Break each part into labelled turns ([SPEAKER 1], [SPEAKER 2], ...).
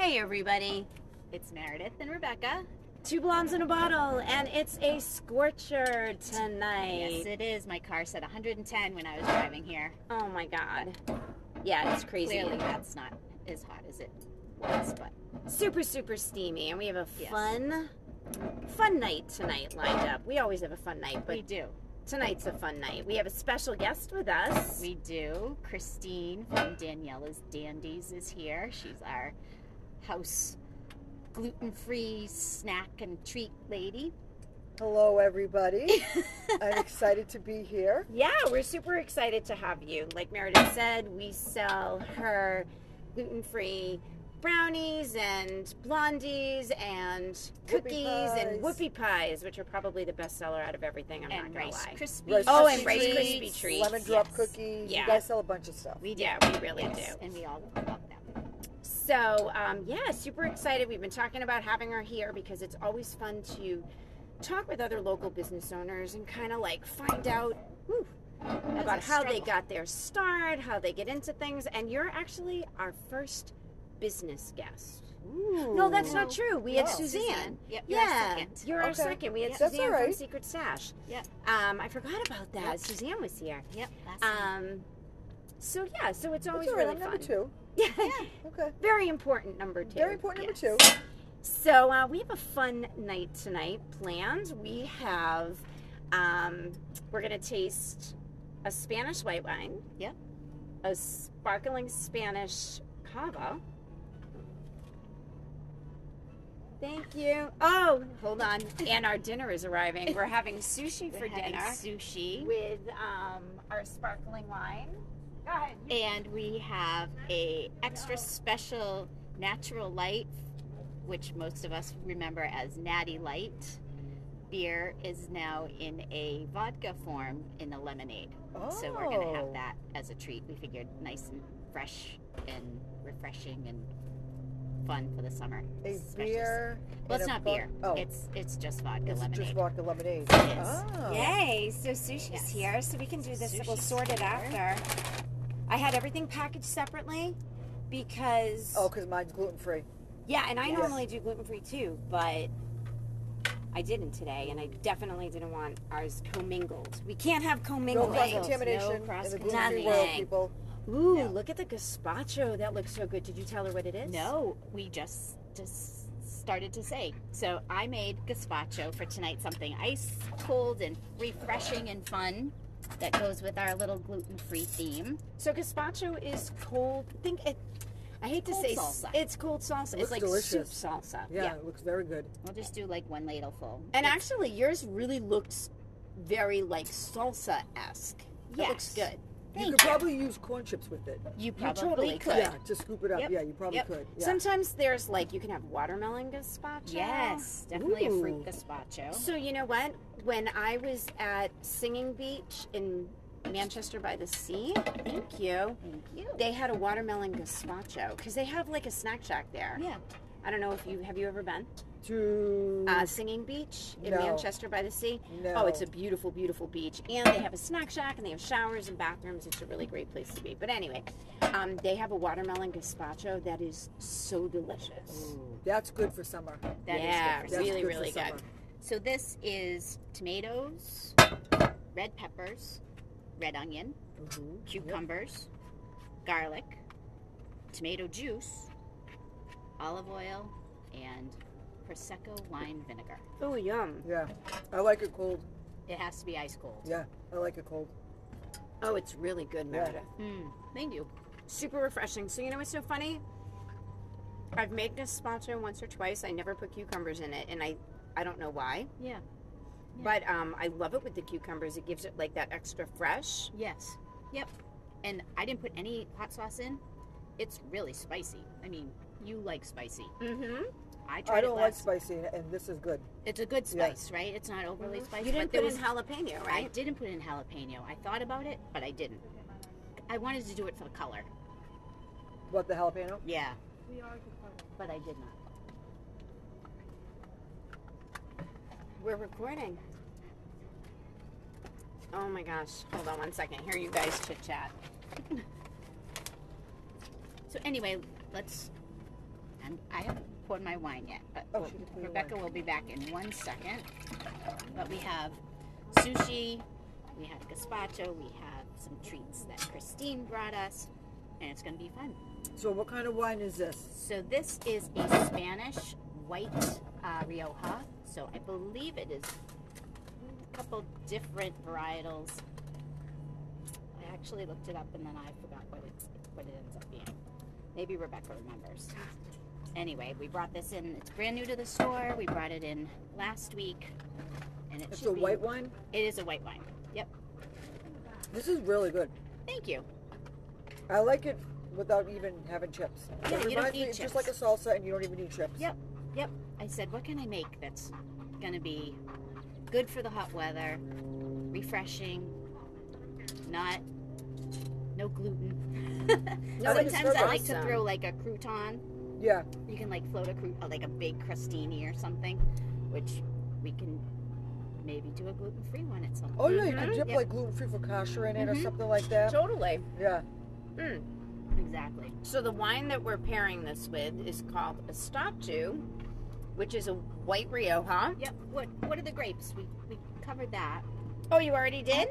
[SPEAKER 1] Hey everybody,
[SPEAKER 2] It's Meredith and Rebecca.
[SPEAKER 1] two blondes in a bottle, and it's a scorcher tonight.
[SPEAKER 2] Yes, it is. My car said 110 when I was driving here.
[SPEAKER 1] oh my god. Yeah, it's crazy.
[SPEAKER 2] Clearly, that's not as hot as it was, but
[SPEAKER 1] Super, super steamy, and we have a
[SPEAKER 2] Yes.
[SPEAKER 1] fun, fun night tonight lined up. We always have a fun night, but
[SPEAKER 2] we do.
[SPEAKER 1] tonight's a fun night. We have a special guest with us.
[SPEAKER 2] We do. Christine from Daniela's Dandies is here. She's our house gluten-free snack and treat lady.
[SPEAKER 3] Hello, everybody. I'm excited to be here.
[SPEAKER 1] Yeah, we're super excited to have you. Like Meredith said, we sell her gluten free brownies and blondies and
[SPEAKER 3] Whoopie
[SPEAKER 1] cookies and
[SPEAKER 3] pies.
[SPEAKER 1] whoopie pies, which are probably the best seller out of everything. I'm
[SPEAKER 2] and
[SPEAKER 1] not gonna
[SPEAKER 2] Rice
[SPEAKER 1] lie.
[SPEAKER 2] Krispies.
[SPEAKER 3] Rice
[SPEAKER 1] Oh, and
[SPEAKER 3] Krispie
[SPEAKER 1] Rice
[SPEAKER 3] treats,
[SPEAKER 1] Krispie treats.
[SPEAKER 3] lemon drop
[SPEAKER 2] yes.
[SPEAKER 3] cookies.
[SPEAKER 1] Yeah.
[SPEAKER 3] You guys sell a bunch of stuff.
[SPEAKER 2] We do.
[SPEAKER 1] Yeah, we really
[SPEAKER 2] Yes,
[SPEAKER 1] do.
[SPEAKER 2] And we all love them.
[SPEAKER 1] So, um, yeah, super excited. We've been talking about having her here because it's always fun to talk with other local business owners and kind of like find out whew, about how they got their start, how they get into things. And you're actually our first business guest. No, that's not true. We had
[SPEAKER 3] No.
[SPEAKER 1] Suzanne.
[SPEAKER 2] Yep, you're
[SPEAKER 1] Yeah, you're our second. We had
[SPEAKER 2] Yep.
[SPEAKER 1] Suzanne
[SPEAKER 3] all
[SPEAKER 1] from. Secret Stash.
[SPEAKER 2] Yeah.
[SPEAKER 1] Um, I forgot about that.
[SPEAKER 2] Yep.
[SPEAKER 1] Suzanne was here.
[SPEAKER 2] Yep.
[SPEAKER 1] Um, so yeah, so it's always
[SPEAKER 3] all right.
[SPEAKER 1] really
[SPEAKER 3] I'm
[SPEAKER 1] fun.
[SPEAKER 3] number two.
[SPEAKER 1] Yeah.
[SPEAKER 3] Okay.
[SPEAKER 1] Very important number two.
[SPEAKER 3] Very important
[SPEAKER 2] Yes.
[SPEAKER 3] number two.
[SPEAKER 1] So uh, we have a fun night tonight planned. We have, um, we're gonna taste a Spanish white wine.
[SPEAKER 2] Yep.
[SPEAKER 1] A sparkling Spanish cava. Thank you. Oh, hold on. And our dinner is arriving. We're having sushi
[SPEAKER 2] We're
[SPEAKER 1] for
[SPEAKER 2] having
[SPEAKER 1] dinner
[SPEAKER 2] sushi.
[SPEAKER 1] with um, our sparkling wine. Go ahead.
[SPEAKER 2] and we have a extra special natural light which most of us remember as natty light beer is now in a vodka form in a lemonade
[SPEAKER 3] Oh.
[SPEAKER 2] so we're going to have oh. that as a treat we figured nice and fresh and refreshing and fun for the summer
[SPEAKER 3] A
[SPEAKER 2] especially-
[SPEAKER 3] beer.
[SPEAKER 2] well
[SPEAKER 3] and
[SPEAKER 2] it's not
[SPEAKER 3] vo-
[SPEAKER 2] beer
[SPEAKER 3] Oh,
[SPEAKER 2] it's it's just vodka
[SPEAKER 3] it's
[SPEAKER 2] lemonade
[SPEAKER 3] just vodka lemonade.
[SPEAKER 2] It is.
[SPEAKER 3] Oh.
[SPEAKER 1] Yay! So sushi's
[SPEAKER 2] Yes.
[SPEAKER 1] here, so we can do this. we'll sort it
[SPEAKER 2] here.
[SPEAKER 1] after. I had everything packaged separately because
[SPEAKER 3] Oh, because mine's gluten free.
[SPEAKER 1] yeah, and I
[SPEAKER 2] Yes.
[SPEAKER 1] normally do gluten free too, but I didn't today, and I definitely didn't want ours commingled. We can't have
[SPEAKER 3] No
[SPEAKER 1] commingled.
[SPEAKER 3] cross contamination
[SPEAKER 2] No
[SPEAKER 3] in the gluten free
[SPEAKER 1] cross-contamination.
[SPEAKER 3] world.
[SPEAKER 1] Ooh,
[SPEAKER 2] No.
[SPEAKER 1] look at the gazpacho. That looks so good. Did you tell her what it is?
[SPEAKER 2] No, we just just started to say. So I made gazpacho for tonight, something ice cold and refreshing and fun that goes with our little gluten-free theme.
[SPEAKER 1] So gazpacho is cold. Think it. I hate to
[SPEAKER 2] Cold
[SPEAKER 1] say
[SPEAKER 2] salsa.
[SPEAKER 1] it's cold salsa.
[SPEAKER 3] It
[SPEAKER 1] it's like
[SPEAKER 3] delicious.
[SPEAKER 1] soup salsa.
[SPEAKER 3] Yeah,
[SPEAKER 2] Yeah.
[SPEAKER 3] it looks very good.
[SPEAKER 2] We'll just do like one ladleful.
[SPEAKER 1] And
[SPEAKER 2] It's-
[SPEAKER 1] actually, yours really looks very like salsa esque. It looks good.
[SPEAKER 2] Thank
[SPEAKER 3] you could probably use corn chips with it.
[SPEAKER 2] you
[SPEAKER 1] totally
[SPEAKER 2] probably
[SPEAKER 1] could.
[SPEAKER 2] could.
[SPEAKER 3] Yeah, to scoop it up.
[SPEAKER 2] Yep.
[SPEAKER 3] Yeah, you probably
[SPEAKER 2] Yep.
[SPEAKER 3] could. Yeah.
[SPEAKER 1] Sometimes there's like you can have watermelon gazpacho.
[SPEAKER 2] Yes, definitely a fruit
[SPEAKER 3] Ooh.
[SPEAKER 2] gazpacho.
[SPEAKER 1] So you know what? When I was at Singing Beach in Manchester by the Sea, thank you.
[SPEAKER 2] Thank you.
[SPEAKER 1] They had a watermelon gazpacho because they have like a snack shack there.
[SPEAKER 2] Yeah.
[SPEAKER 1] I don't know if you have you ever been
[SPEAKER 3] to
[SPEAKER 1] uh, Singing Beach in
[SPEAKER 3] No.
[SPEAKER 1] Manchester by the Sea.
[SPEAKER 3] no.
[SPEAKER 1] Oh, it's a beautiful, beautiful beach, and they have a snack shack, and they have showers and bathrooms. It's a really great place to be. But anyway, um, they have a watermelon gazpacho that is so delicious.
[SPEAKER 3] Ooh, that's good for summer.
[SPEAKER 2] That is
[SPEAKER 1] Yeah,
[SPEAKER 2] good for
[SPEAKER 3] That's
[SPEAKER 1] really,
[SPEAKER 3] good
[SPEAKER 1] really
[SPEAKER 3] for
[SPEAKER 1] good.
[SPEAKER 3] summer.
[SPEAKER 2] So this is tomatoes, red peppers, red onion,
[SPEAKER 3] Mhm.
[SPEAKER 2] cucumbers, garlic, tomato juice, olive oil, and prosecco wine vinegar.
[SPEAKER 1] Oh, yum!
[SPEAKER 3] Yeah, I like it cold.
[SPEAKER 2] It has to be ice cold.
[SPEAKER 3] Yeah, I like it cold.
[SPEAKER 1] Oh, it's really good,
[SPEAKER 3] Yeah.
[SPEAKER 1] Meredith.
[SPEAKER 2] Mm, thank you.
[SPEAKER 1] Super refreshing. So you know what's so funny? I've made gazpacho once or twice. I never put cucumbers in it, and I, I don't know why.
[SPEAKER 2] Yeah. Yeah.
[SPEAKER 1] But um, I love it with the cucumbers. It gives it like that extra fresh.
[SPEAKER 2] Yes. Yep. And I didn't put any hot sauce in. It's really spicy. I mean, you like spicy.
[SPEAKER 1] Mm-hmm.
[SPEAKER 2] I tried
[SPEAKER 3] I don't like spicy, and this is good.
[SPEAKER 2] It's a good
[SPEAKER 3] Yeah.
[SPEAKER 2] spice, right? It's not overly spicy.
[SPEAKER 1] You didn't
[SPEAKER 2] but there
[SPEAKER 1] put
[SPEAKER 2] was
[SPEAKER 1] in jalapeno, right?
[SPEAKER 2] I didn't put in jalapeno. I thought about it, but I didn't. I wanted to do it for the color.
[SPEAKER 3] What the jalapeno?
[SPEAKER 2] Yeah. We are the color. But I did not.
[SPEAKER 1] We're recording. Oh my gosh. Hold on one second. Here you guys chit chat.
[SPEAKER 2] So anyway, let's and I haven't poured my wine yet, but
[SPEAKER 3] Oh,
[SPEAKER 2] we'll-
[SPEAKER 3] she didn't pour your
[SPEAKER 2] Rebecca will be back in one second. But we have sushi, we have gazpacho, we have some treats that Christine brought us, and it's going to be fun.
[SPEAKER 3] So what kind of wine is this?
[SPEAKER 2] So this is a Spanish white uh, Rioja. So I believe it is a couple different varietals. I actually looked it up and then I forgot what it's what it ends up being. Maybe Rebecca remembers. Anyway, we brought this in. It's brand new to the store. We brought it in last week, and it
[SPEAKER 3] It's a
[SPEAKER 2] be,
[SPEAKER 3] white wine.
[SPEAKER 2] It is a white wine. Yep.
[SPEAKER 3] This is really good.
[SPEAKER 2] Thank you.
[SPEAKER 3] I like it without even having chips.
[SPEAKER 2] Yeah,
[SPEAKER 3] it
[SPEAKER 2] you don't
[SPEAKER 3] reminds me it's just like a salsa, and you don't even need chips.
[SPEAKER 2] Yep. Yep. I said, what can I make that's going to be good for the hot weather, refreshing, not no gluten.
[SPEAKER 1] No,
[SPEAKER 2] Sometimes I like to
[SPEAKER 1] awesome.
[SPEAKER 2] throw like a crouton.
[SPEAKER 3] Yeah.
[SPEAKER 2] You can like float a croup, uh, like a big crostini or something, which we can maybe do a gluten-free one at some point.
[SPEAKER 3] Oh yeah, you can dip
[SPEAKER 2] Yep.
[SPEAKER 3] like gluten free focaccia in it or
[SPEAKER 2] Mhm.
[SPEAKER 3] something like that.
[SPEAKER 1] Totally.
[SPEAKER 3] Yeah.
[SPEAKER 1] Mm.
[SPEAKER 2] Exactly.
[SPEAKER 1] So the wine that we're pairing this with is called Estatu, which is a white Rioja.
[SPEAKER 2] Yep. What What are the grapes? We we covered that.
[SPEAKER 1] Oh, you already did?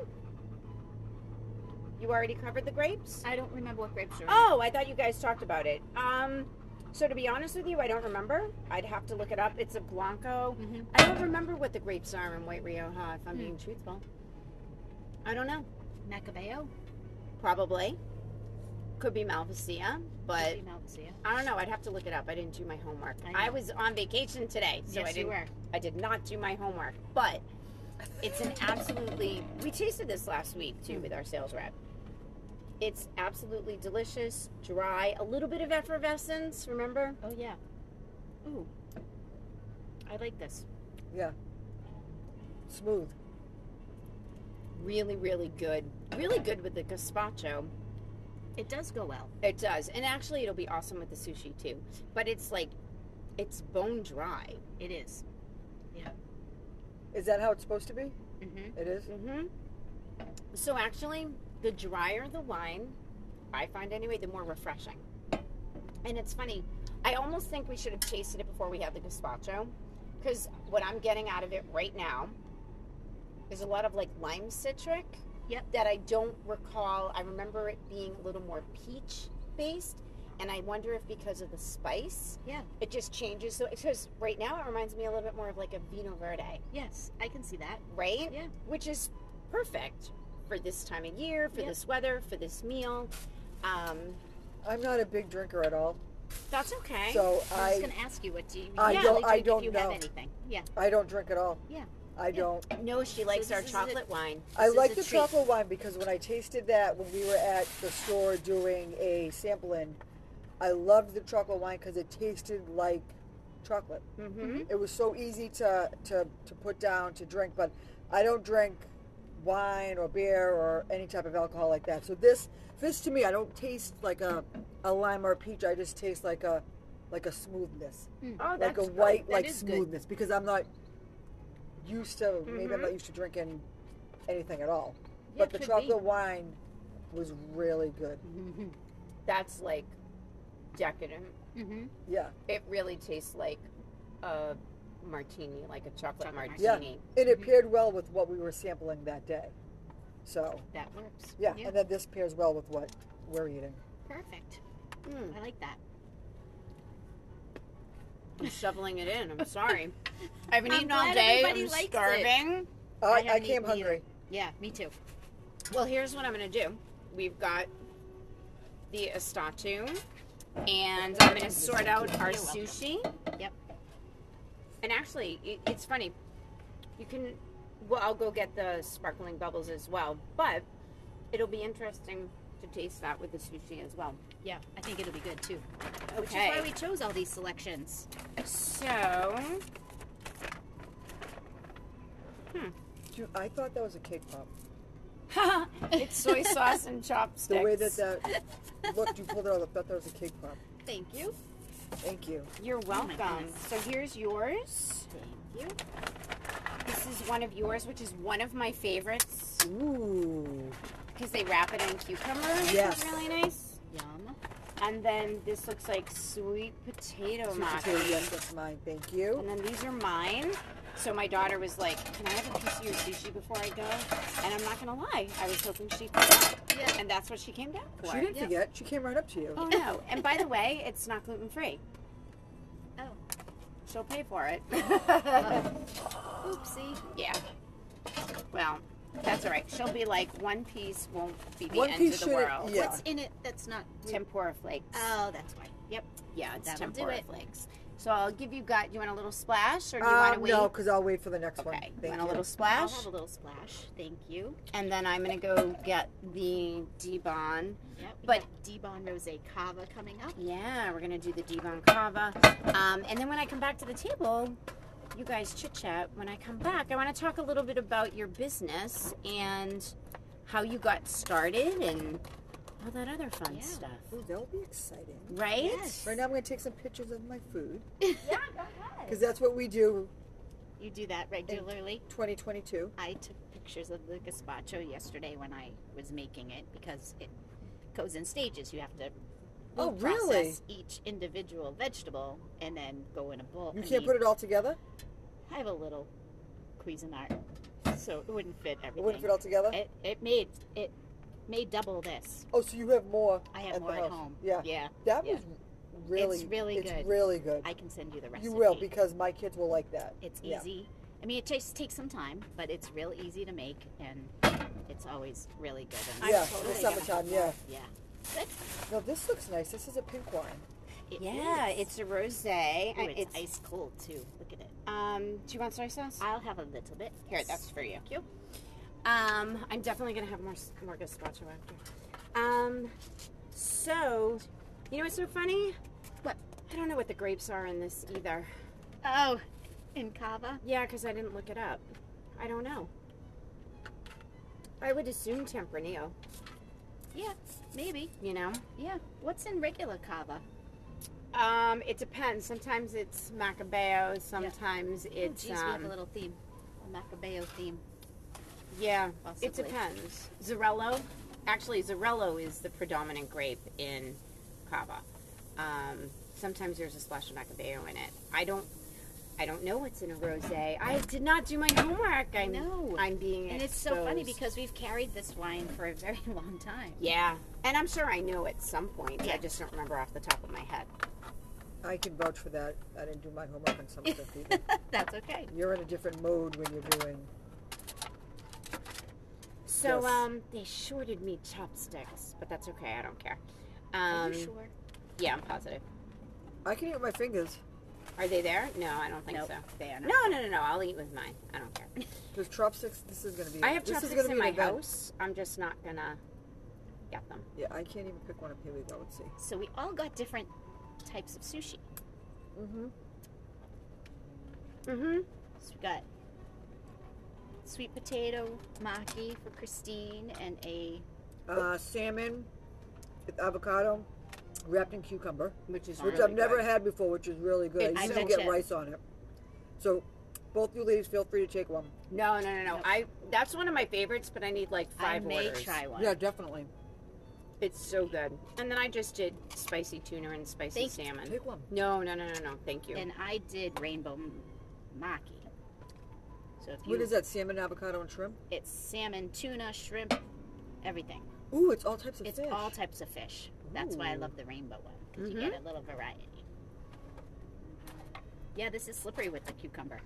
[SPEAKER 1] You already covered the grapes?
[SPEAKER 2] I don't remember what grapes are.
[SPEAKER 1] Oh, I thought you guys talked about it. Um, so to be honest with you, I don't remember. I'd have to look it up. It's a Blanco.
[SPEAKER 2] Mhm.
[SPEAKER 1] I don't remember what the grapes are in White Rioja, if I'm
[SPEAKER 2] Hmm.
[SPEAKER 1] being truthful. I don't know.
[SPEAKER 2] Macabeo.
[SPEAKER 1] Probably. Could be Malvasia, but
[SPEAKER 2] Maybe Malvasia.
[SPEAKER 1] I don't know. I'd have to look it up. I didn't do my homework.
[SPEAKER 2] I.
[SPEAKER 1] I, was on vacation today, so
[SPEAKER 2] yes,
[SPEAKER 1] I didn't.
[SPEAKER 2] you were.
[SPEAKER 1] I did not do my homework, but it's an absolutely. We tasted this last week too hmm. with our sales rep. It's absolutely delicious, dry, a little bit of effervescence. Remember?
[SPEAKER 2] Oh yeah. Ooh. I like this. Yeah.
[SPEAKER 3] Smooth.
[SPEAKER 1] Really, really good. Really good with the gazpacho.
[SPEAKER 2] It does go well.
[SPEAKER 1] It does, and actually, it'll be awesome with the sushi too. But it's like, it's bone dry.
[SPEAKER 2] It is. Yeah.
[SPEAKER 3] is. Is that how it's supposed to be?
[SPEAKER 2] Mm-hmm.
[SPEAKER 3] It is.
[SPEAKER 1] Mm-hmm. So actually, the drier the wine, I find anyway, the more refreshing. And it's funny. I almost think we should have tasted it before we had the gazpacho, because what I'm getting out of it right now is a lot of like lime citric.
[SPEAKER 2] Yep.
[SPEAKER 1] That I don't recall. I remember it being a little more peach based, and I wonder if because of the spice,
[SPEAKER 2] Yeah.
[SPEAKER 1] it just changes. So because right now it reminds me a little bit more of like a Vino Verde
[SPEAKER 2] Yes, I can see that.
[SPEAKER 1] right?
[SPEAKER 2] Yeah.
[SPEAKER 1] Which is perfect for this time of year, for
[SPEAKER 2] Yep.
[SPEAKER 1] this weather, for this meal. Um,
[SPEAKER 3] I'm not a big drinker at all,
[SPEAKER 1] that's okay.
[SPEAKER 3] so
[SPEAKER 2] I was going to ask you what do you
[SPEAKER 3] I
[SPEAKER 2] usually
[SPEAKER 3] don't- I don't
[SPEAKER 2] if you
[SPEAKER 3] know.
[SPEAKER 2] have anything. Yeah.
[SPEAKER 3] I don't drink at all.
[SPEAKER 2] Yeah.
[SPEAKER 3] I don't.
[SPEAKER 1] no, she likes
[SPEAKER 2] this
[SPEAKER 1] our
[SPEAKER 2] is a-
[SPEAKER 1] chocolate wine.
[SPEAKER 3] I
[SPEAKER 2] This is
[SPEAKER 3] like
[SPEAKER 2] a
[SPEAKER 3] the
[SPEAKER 2] treat.
[SPEAKER 3] chocolate wine because when I tasted that when we were at the store doing a sampling, I loved the chocolate wine because it tasted like chocolate.
[SPEAKER 1] Mm-hmm.
[SPEAKER 3] It was so easy to, to, to put down to drink, but I don't drink wine or beer or any type of alcohol like that. So this this to me, I don't taste like a, a lime or a peach. I just taste like a like a smoothness,
[SPEAKER 1] Oh,
[SPEAKER 3] like
[SPEAKER 1] that's
[SPEAKER 3] a
[SPEAKER 1] good.
[SPEAKER 3] white
[SPEAKER 1] That
[SPEAKER 3] like
[SPEAKER 1] is good.
[SPEAKER 3] smoothness because I'm not used to maybe I'm not used to drinking anything at all.
[SPEAKER 2] Yeah,
[SPEAKER 3] but the
[SPEAKER 2] could
[SPEAKER 3] chocolate wine was really good.
[SPEAKER 2] Mm-hmm.
[SPEAKER 1] That's like decadent.
[SPEAKER 2] Mm-hmm.
[SPEAKER 3] Yeah,
[SPEAKER 1] It really tastes like a martini, like a chocolate,
[SPEAKER 2] Chocolate
[SPEAKER 3] Yeah.
[SPEAKER 1] martini.
[SPEAKER 3] and it paired well with what we were sampling that day. So
[SPEAKER 2] That works.
[SPEAKER 3] yeah, and then this pairs well with what we're eating.
[SPEAKER 2] Perfect.
[SPEAKER 1] Mm,
[SPEAKER 2] I like that.
[SPEAKER 1] I'm shoveling it in. I'm sorry. I haven't
[SPEAKER 2] I'm
[SPEAKER 1] eaten all
[SPEAKER 2] glad
[SPEAKER 1] day.
[SPEAKER 2] everybody
[SPEAKER 1] I'm
[SPEAKER 2] likes it.
[SPEAKER 1] starving.
[SPEAKER 3] I,
[SPEAKER 2] I
[SPEAKER 3] I,
[SPEAKER 2] haven't
[SPEAKER 3] came
[SPEAKER 2] eaten
[SPEAKER 3] hungry.
[SPEAKER 2] Yeah, me too.
[SPEAKER 1] Well, here's what I'm going to do. We've got the estatu, and I'm going to sort out our
[SPEAKER 2] You're welcome.
[SPEAKER 1] sushi.
[SPEAKER 2] Yep.
[SPEAKER 1] And actually, it, it's funny. You can. Well, I'll go get the sparkling bubbles as well, but it'll be interesting to taste that with the sushi as well.
[SPEAKER 2] Yeah, I think it'll be good too. Which is why we chose all these selections.
[SPEAKER 1] So, hmm.
[SPEAKER 3] Dude, I thought that was a cake pop. Ha!
[SPEAKER 1] It's soy sauce and chopsticks.
[SPEAKER 3] The way that that looked, you pulled it out. I thought that was a cake pop.
[SPEAKER 2] Thank you.
[SPEAKER 3] Thank you.
[SPEAKER 1] You're
[SPEAKER 2] Oh
[SPEAKER 1] welcome.
[SPEAKER 2] goodness.
[SPEAKER 1] so here's yours.
[SPEAKER 2] Thank you.
[SPEAKER 1] This is one of yours, which is one of my favorites
[SPEAKER 3] Ooh.
[SPEAKER 1] because they wrap it in cucumber. which is
[SPEAKER 3] Yes.
[SPEAKER 1] really nice.
[SPEAKER 2] Yum.
[SPEAKER 1] And then this looks like sweet potato
[SPEAKER 3] Sweet
[SPEAKER 1] maki.
[SPEAKER 3] potato, yes, that's mine. Thank you.
[SPEAKER 1] And then these are mine. So my daughter was like, "Can I have a piece of your sushi before I go?" And I'm not gonna lie, I was hoping she'd forget.
[SPEAKER 2] Yeah.
[SPEAKER 1] And that's what she came down for.
[SPEAKER 3] She didn't
[SPEAKER 2] Yep.
[SPEAKER 3] forget. She came right up to you.
[SPEAKER 1] Oh no! And by the way, it's not gluten free.
[SPEAKER 2] Oh.
[SPEAKER 1] She'll pay for it.
[SPEAKER 2] Oopsie.
[SPEAKER 1] Yeah. Well, that's all right. She'll be like, one piece won't be the
[SPEAKER 3] One
[SPEAKER 1] end
[SPEAKER 3] piece
[SPEAKER 1] of the
[SPEAKER 3] shouldn't-
[SPEAKER 1] world.
[SPEAKER 3] Yeah.
[SPEAKER 2] What's in it that's not?
[SPEAKER 1] Tempura flakes.
[SPEAKER 2] Oh, that's why. Yep.
[SPEAKER 1] yeah, it's
[SPEAKER 2] that'll do
[SPEAKER 1] tempura
[SPEAKER 2] it.
[SPEAKER 1] flakes. So I'll give you got. Do you want a little splash, or do you want to
[SPEAKER 3] Um,
[SPEAKER 1] wait?
[SPEAKER 3] no, because I'll wait for the next one.
[SPEAKER 1] Okay.
[SPEAKER 3] Thank
[SPEAKER 1] want
[SPEAKER 3] you.
[SPEAKER 1] a little
[SPEAKER 2] I'll
[SPEAKER 1] splash,
[SPEAKER 2] have a little splash. Thank you.
[SPEAKER 1] and then I'm gonna go get the Dibon.
[SPEAKER 2] Yep. we
[SPEAKER 1] But-
[SPEAKER 2] got Dibon Rose Cava coming up.
[SPEAKER 1] Yeah, we're gonna do the Dibon Cava, um, and then when I come back to the table, you guys chit chat. When I come back, I want to talk a little bit about your business and how you got started and all that other fun
[SPEAKER 2] Yeah.
[SPEAKER 1] stuff.
[SPEAKER 3] Ooh, that'll be exciting.
[SPEAKER 1] Right?
[SPEAKER 2] Yes.
[SPEAKER 3] Right now, I'm going to take some pictures of my food
[SPEAKER 1] Yeah, go ahead.
[SPEAKER 3] because that's what we do.
[SPEAKER 2] You do that regularly.
[SPEAKER 3] 2022.
[SPEAKER 2] I took pictures of the gazpacho yesterday when I was making it because it goes in stages. You have to
[SPEAKER 3] Oh,
[SPEAKER 2] food
[SPEAKER 3] really?
[SPEAKER 2] process each individual vegetable and then go in a bowl.
[SPEAKER 3] You can't
[SPEAKER 2] mean,
[SPEAKER 3] put it all together.
[SPEAKER 2] I have a little Cuisinart, so it wouldn't fit everything.
[SPEAKER 3] It wouldn't fit all together.
[SPEAKER 2] It, it made it made double this.
[SPEAKER 3] Oh, so you have more.
[SPEAKER 2] I
[SPEAKER 3] At
[SPEAKER 2] have
[SPEAKER 3] the
[SPEAKER 2] more at home.
[SPEAKER 3] Yeah.
[SPEAKER 2] Yeah,
[SPEAKER 3] That
[SPEAKER 2] Yeah.
[SPEAKER 3] was really.
[SPEAKER 2] It's really
[SPEAKER 3] it's
[SPEAKER 2] good.
[SPEAKER 3] really good.
[SPEAKER 2] I can send you the recipe.
[SPEAKER 3] you will because my kids will like that.
[SPEAKER 2] It's
[SPEAKER 3] Yeah.
[SPEAKER 2] easy. I mean, it just takes some time, but it's real easy to make, and it's always really good. And
[SPEAKER 3] yeah,
[SPEAKER 1] totally
[SPEAKER 3] in the summertime.
[SPEAKER 1] have
[SPEAKER 3] Yeah.
[SPEAKER 2] yeah.
[SPEAKER 3] No, this looks nice. This is a pink wine.
[SPEAKER 2] It
[SPEAKER 1] Yeah,
[SPEAKER 2] is.
[SPEAKER 1] it's a rosé.
[SPEAKER 2] Ooh,
[SPEAKER 1] and
[SPEAKER 2] it's, ice cold too. Look at it.
[SPEAKER 1] Um, do you want soy sauce?
[SPEAKER 2] I'll have a little bit.
[SPEAKER 1] Here, that's for you.
[SPEAKER 2] Thank you.
[SPEAKER 1] Um, I'm definitely gonna have more more gazpacho after. Um, so, you know what's so funny?
[SPEAKER 2] What?
[SPEAKER 1] I don't know what the grapes are in this either.
[SPEAKER 2] Oh, in Cava.
[SPEAKER 1] Yeah, because I didn't look it up. I don't know. I would assume Tempranillo.
[SPEAKER 2] Yeah, maybe.
[SPEAKER 1] You know.
[SPEAKER 2] Yeah. What's in regular Cava?
[SPEAKER 1] Um, it depends. Sometimes it's Macabeo. Sometimes
[SPEAKER 2] Oh,
[SPEAKER 1] it's
[SPEAKER 2] geez, we have
[SPEAKER 1] um,
[SPEAKER 2] a little theme, a Macabeo theme.
[SPEAKER 1] yeah. It depends. Xarello. Actually, Xarello is the predominant grape in Cava. Um, sometimes there's a splash of Macabeo in it. I don't. I don't know what's in a rosé. I did not do my homework.
[SPEAKER 2] I know.
[SPEAKER 1] I'm being
[SPEAKER 2] And it's so funny because we've carried this wine for a very long time.
[SPEAKER 1] yeah, and I'm sure I know at some point.
[SPEAKER 2] Yeah.
[SPEAKER 1] I just don't remember off the top of my head.
[SPEAKER 3] I can vouch for that. I didn't do my homework on some stuff either.
[SPEAKER 2] That's okay.
[SPEAKER 3] You're in a different mode when you're doing.
[SPEAKER 1] So
[SPEAKER 3] Yes.
[SPEAKER 1] um, they shorted me chopsticks, but that's okay. I don't care. Um,
[SPEAKER 2] Are you sure?
[SPEAKER 1] Yeah, I'm positive.
[SPEAKER 3] I can eat with my fingers
[SPEAKER 1] Are they there? No, I don't think
[SPEAKER 2] Nope,
[SPEAKER 1] so.
[SPEAKER 2] they are
[SPEAKER 1] No,
[SPEAKER 2] not.
[SPEAKER 1] no, no, no. I'll eat with mine. I don't care.
[SPEAKER 3] because chopsticks. This is going to be.
[SPEAKER 1] I have
[SPEAKER 3] this is
[SPEAKER 1] chopsticks
[SPEAKER 3] gonna
[SPEAKER 1] in
[SPEAKER 3] be
[SPEAKER 1] my
[SPEAKER 3] an event.
[SPEAKER 1] house. I'm just not gonna get them.
[SPEAKER 3] Yeah, I can't even pick one up. Here we go. Let's see.
[SPEAKER 2] So we all got different types of sushi.
[SPEAKER 3] Mm-hmm.
[SPEAKER 1] Mm-hmm.
[SPEAKER 2] So we got sweet potato maki for Christine and a
[SPEAKER 3] Uh, salmon with avocado wrapped in cucumber,
[SPEAKER 1] Which is
[SPEAKER 3] which
[SPEAKER 1] really
[SPEAKER 3] I've never
[SPEAKER 1] good.
[SPEAKER 3] had before, which is really good.
[SPEAKER 1] It's
[SPEAKER 3] I
[SPEAKER 2] I
[SPEAKER 3] used to get
[SPEAKER 2] you-
[SPEAKER 3] rice on it. So, both you ladies, feel free to take one.
[SPEAKER 1] No, no, no, no.
[SPEAKER 2] Nope.
[SPEAKER 1] I that's one of my favorites, but I need like five
[SPEAKER 2] I may
[SPEAKER 1] orders.
[SPEAKER 2] try one.
[SPEAKER 3] Yeah, definitely.
[SPEAKER 1] It's so good. And then I just did spicy tuna and spicy
[SPEAKER 2] Thank-
[SPEAKER 1] salmon.
[SPEAKER 3] Take one.
[SPEAKER 1] No, no, no, no, no. Thank you.
[SPEAKER 2] And I did rainbow m- maki. So if you,
[SPEAKER 3] What is that? Salmon, avocado, and shrimp.
[SPEAKER 2] It's salmon, tuna, shrimp, everything.
[SPEAKER 3] Ooh, it's all types of
[SPEAKER 2] It's
[SPEAKER 3] fish.
[SPEAKER 2] all types of fish. That's why I love the rainbow one because you mm-hmm. get a little variety. Yeah, this is slippery with the cucumber.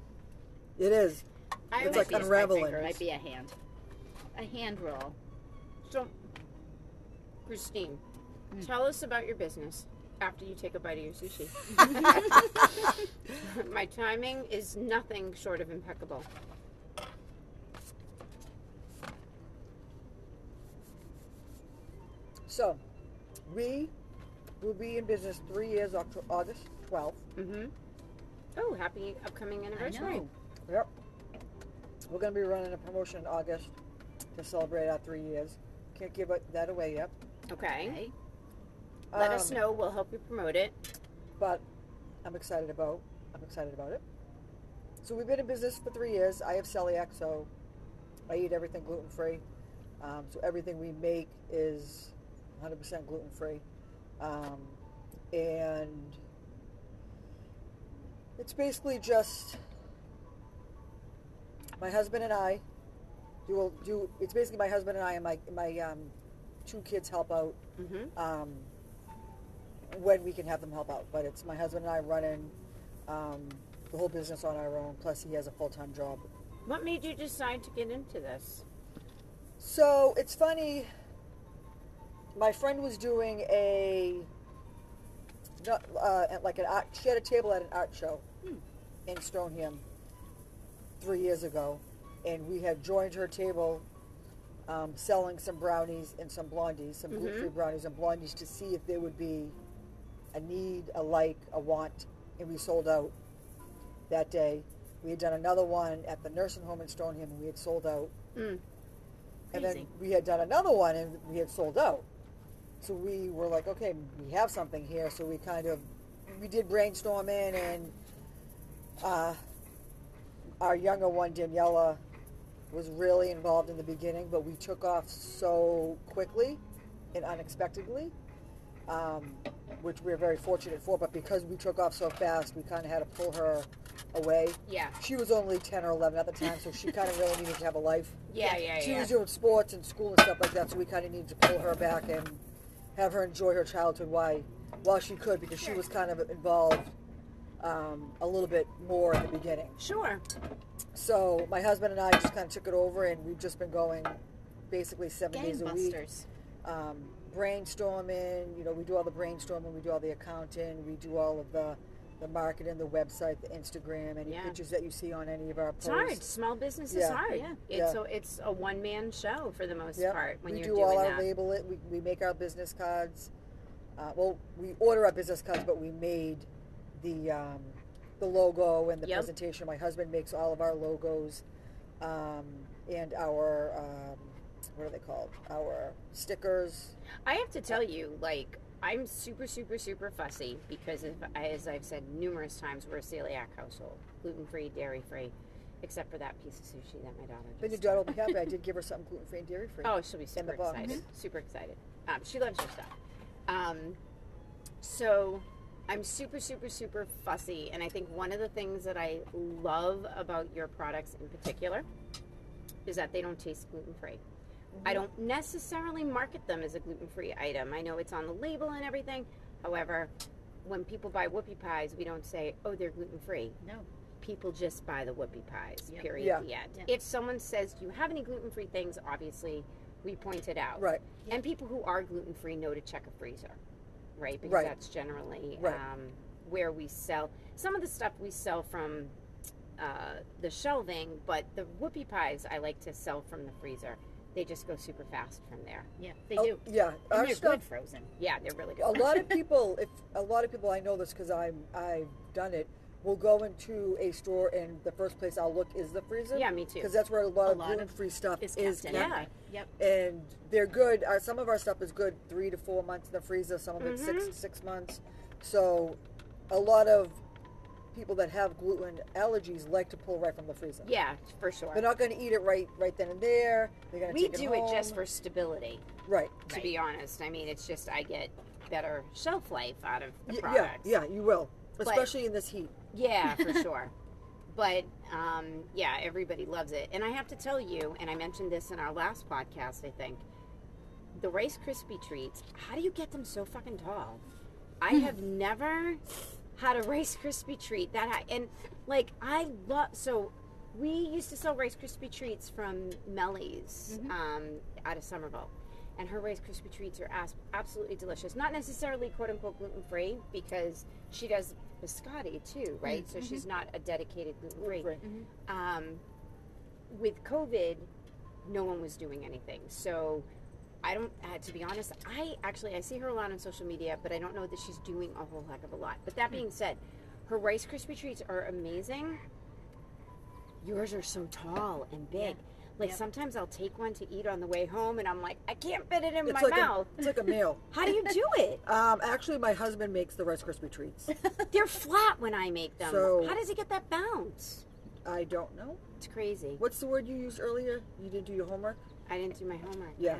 [SPEAKER 3] It is.
[SPEAKER 1] I
[SPEAKER 3] It's
[SPEAKER 1] always
[SPEAKER 3] like
[SPEAKER 1] use my
[SPEAKER 3] unraveling.
[SPEAKER 1] fingers.
[SPEAKER 2] Might be a hand, a hand roll.
[SPEAKER 1] So, Christine,
[SPEAKER 2] Mm.
[SPEAKER 1] tell us about your business after you take a bite of your sushi. My timing is nothing short of impeccable.
[SPEAKER 3] So, we will be in business three years, October, August 12th.
[SPEAKER 1] Mm-hmm. Oh, happy upcoming
[SPEAKER 2] I
[SPEAKER 1] anniversary.
[SPEAKER 2] know.
[SPEAKER 3] Yep. We're going to be running a promotion in August to celebrate our three years. Can't give that away yet.
[SPEAKER 1] Okay.
[SPEAKER 2] Okay.
[SPEAKER 1] Let us
[SPEAKER 3] Um,
[SPEAKER 1] know. We'll help you promote it.
[SPEAKER 3] But I'm excited about. I'm excited about it. So we've been in business for three years. I have celiac, so I eat everything gluten free. Um, so everything we make is 100% gluten free. um, and it's basically just my husband and I do do. It's basically my husband and I and my my um, two kids help out
[SPEAKER 1] Mm-hmm.
[SPEAKER 3] um, when we can have them help out. But it's my husband and I running um, the whole business on our own. Plus, he has a full time job.
[SPEAKER 1] What made you decide to get into this?
[SPEAKER 3] So it's funny. My friend was doing a not, uh, like an art. She had a table at an art show
[SPEAKER 2] Hmm.
[SPEAKER 3] in Stoneham three years ago, and we had joined her table, um, selling some brownies and some blondies, some
[SPEAKER 1] Mhm.
[SPEAKER 3] gluten-free brownies and blondies, to see if there would be a need, a like, a want, and we sold out that day. We had done another one at the nursing home in Stoneham, and we had sold out.
[SPEAKER 1] Mm.
[SPEAKER 3] And then we had done another one and we had sold out. So we were like, okay, we have something here. So we kind of, we did brainstorming and uh, our younger one, Daniela, was really involved in the beginning, but we took off so quickly and unexpectedly, um, which we are very fortunate for. But because we took off so fast, we kind of had to pull her away.
[SPEAKER 1] Yeah.
[SPEAKER 3] She was only 10 or 11 at the time, so she kind of really needed to have a life
[SPEAKER 1] Yeah, yeah,
[SPEAKER 3] she
[SPEAKER 1] yeah.
[SPEAKER 3] was doing sports and school and stuff like that, so we kind of needed to pull her back and have her enjoy her childhood while, while she could, because she was kind of involved um, a little bit more at the beginning.
[SPEAKER 1] Sure.
[SPEAKER 3] So my husband and I just kind of took it over, and we've just been going basically seven days a week. Um, brainstorming, you know, we do all the brainstorming, we do all the accounting, we do all of the the marketing, the website, the Instagram, any
[SPEAKER 1] Yeah.
[SPEAKER 3] pictures that you see on any of our
[SPEAKER 1] It's
[SPEAKER 3] posts.
[SPEAKER 1] hard. Small business is
[SPEAKER 3] Yeah.
[SPEAKER 1] hard.
[SPEAKER 2] Yeah.
[SPEAKER 1] It's
[SPEAKER 3] Yeah.
[SPEAKER 1] a it's a one man show for the most
[SPEAKER 3] Yep.
[SPEAKER 1] part when
[SPEAKER 3] we
[SPEAKER 1] you're
[SPEAKER 3] do
[SPEAKER 1] doing
[SPEAKER 3] all our
[SPEAKER 1] that.
[SPEAKER 3] label it. We, we make our business cards. Uh, well, we order our business cards, but we made the um, the logo and the
[SPEAKER 1] Yep.
[SPEAKER 3] presentation. My husband makes all of our logos um, and our um, what are they called? Our stickers.
[SPEAKER 1] I have to tell you, like, I'm super, super, super fussy because, of, as I've said numerous times, we're a celiac household, gluten free, dairy free, except for that piece of sushi that my daughter.
[SPEAKER 3] Then your daughter will be happy. I did give her something gluten free and dairy free.
[SPEAKER 1] Oh, she'll be super
[SPEAKER 3] box.
[SPEAKER 1] excited. Super excited. Um, she loves your stuff. Um, so I'm super, super, super fussy. And I think one of the things that I love about your products in particular is that they don't taste gluten free. I mm-hmm. don't necessarily market them as a gluten free item. I know it's on the label and everything. However, when people buy whoopie pies, we don't say, oh, they're gluten free
[SPEAKER 2] No.
[SPEAKER 1] people just buy the whoopie pies.
[SPEAKER 2] Yep.
[SPEAKER 1] Period.
[SPEAKER 3] Yeah.
[SPEAKER 1] The end.
[SPEAKER 2] Yeah.
[SPEAKER 1] If someone says, "Do you have any gluten free things?" Obviously, we point it out.
[SPEAKER 3] Right.
[SPEAKER 1] And people who are gluten free know to check a freezer, right? Because
[SPEAKER 3] Right.
[SPEAKER 1] that's generally
[SPEAKER 3] Right.
[SPEAKER 1] um, where we sell some of the stuff we sell from uh, the shelving, but the whoopie pies I like to sell from the freezer. They just go super fast from there.
[SPEAKER 2] Yeah, they
[SPEAKER 3] Oh,
[SPEAKER 2] do.
[SPEAKER 3] Yeah.
[SPEAKER 2] And
[SPEAKER 3] Our
[SPEAKER 2] they're
[SPEAKER 3] stuff
[SPEAKER 2] good frozen.
[SPEAKER 1] Yeah, they're really good.
[SPEAKER 3] a lot of people if a lot of people i know this because i'm i've done it will go into a store and the first place i'll look is the freezer
[SPEAKER 1] yeah, me too.
[SPEAKER 3] because that's where a lot
[SPEAKER 2] A
[SPEAKER 3] of
[SPEAKER 2] lot
[SPEAKER 3] gluten-free stuff
[SPEAKER 2] It's
[SPEAKER 3] is
[SPEAKER 2] kept in.
[SPEAKER 1] Yeah.
[SPEAKER 2] Yep.
[SPEAKER 3] and they're good our, some of our stuff is good three to four months in the freezer some of it's
[SPEAKER 1] Mhm.
[SPEAKER 3] six six months so a lot of people that have gluten allergies like to pull right from the freezer
[SPEAKER 1] Yeah, for sure.
[SPEAKER 3] they're not going to eat it right right then and there they're going to
[SPEAKER 1] we
[SPEAKER 3] take
[SPEAKER 1] do
[SPEAKER 3] it,
[SPEAKER 1] it just for stability.
[SPEAKER 3] right
[SPEAKER 1] to
[SPEAKER 2] Right.
[SPEAKER 1] be honest. I mean, it's just I get better shelf life out of the
[SPEAKER 3] Y- yeah yeah you will especially in this heat
[SPEAKER 1] Yeah, for sure. But um, yeah, everybody loves it. And I have to tell you, and I mentioned this in our last podcast, I think, the Rice Krispie treats, how do you get them so fucking tall? I have never had a Rice Krispie treat that high. And like, I love, so we used to sell Rice Krispie treats from Melly's
[SPEAKER 2] Mhm.
[SPEAKER 1] um, out of Somerville. And her Rice Krispie treats are as- absolutely delicious. Not necessarily quote unquote gluten free because she does biscotti too, right? So she's not a dedicated gluten free.
[SPEAKER 3] Right.
[SPEAKER 1] Um, with COVID, no one was doing anything. So I don't, uh, to be honest, I actually, I see her a lot on social media, but I don't know that she's doing a whole heck of a lot. But that being said, her Rice Krispie treats are amazing. Yours are so tall and big.
[SPEAKER 2] Yeah.
[SPEAKER 1] Like
[SPEAKER 2] Yep.
[SPEAKER 1] sometimes I'll take one to eat on the way home, and I'm like, I can't fit it in
[SPEAKER 3] it's
[SPEAKER 1] my
[SPEAKER 3] like
[SPEAKER 1] mouth.
[SPEAKER 3] a, it's like a meal
[SPEAKER 1] How do you do it?
[SPEAKER 3] Um, actually, my husband makes the Rice Krispie treats.
[SPEAKER 1] They're flat when I make them.
[SPEAKER 3] So-
[SPEAKER 1] How does he get that bounce?
[SPEAKER 3] I don't know.
[SPEAKER 1] It's crazy.
[SPEAKER 3] What's the word you used earlier? You didn't do your homework.
[SPEAKER 1] I didn't do my homework.
[SPEAKER 3] Yeah.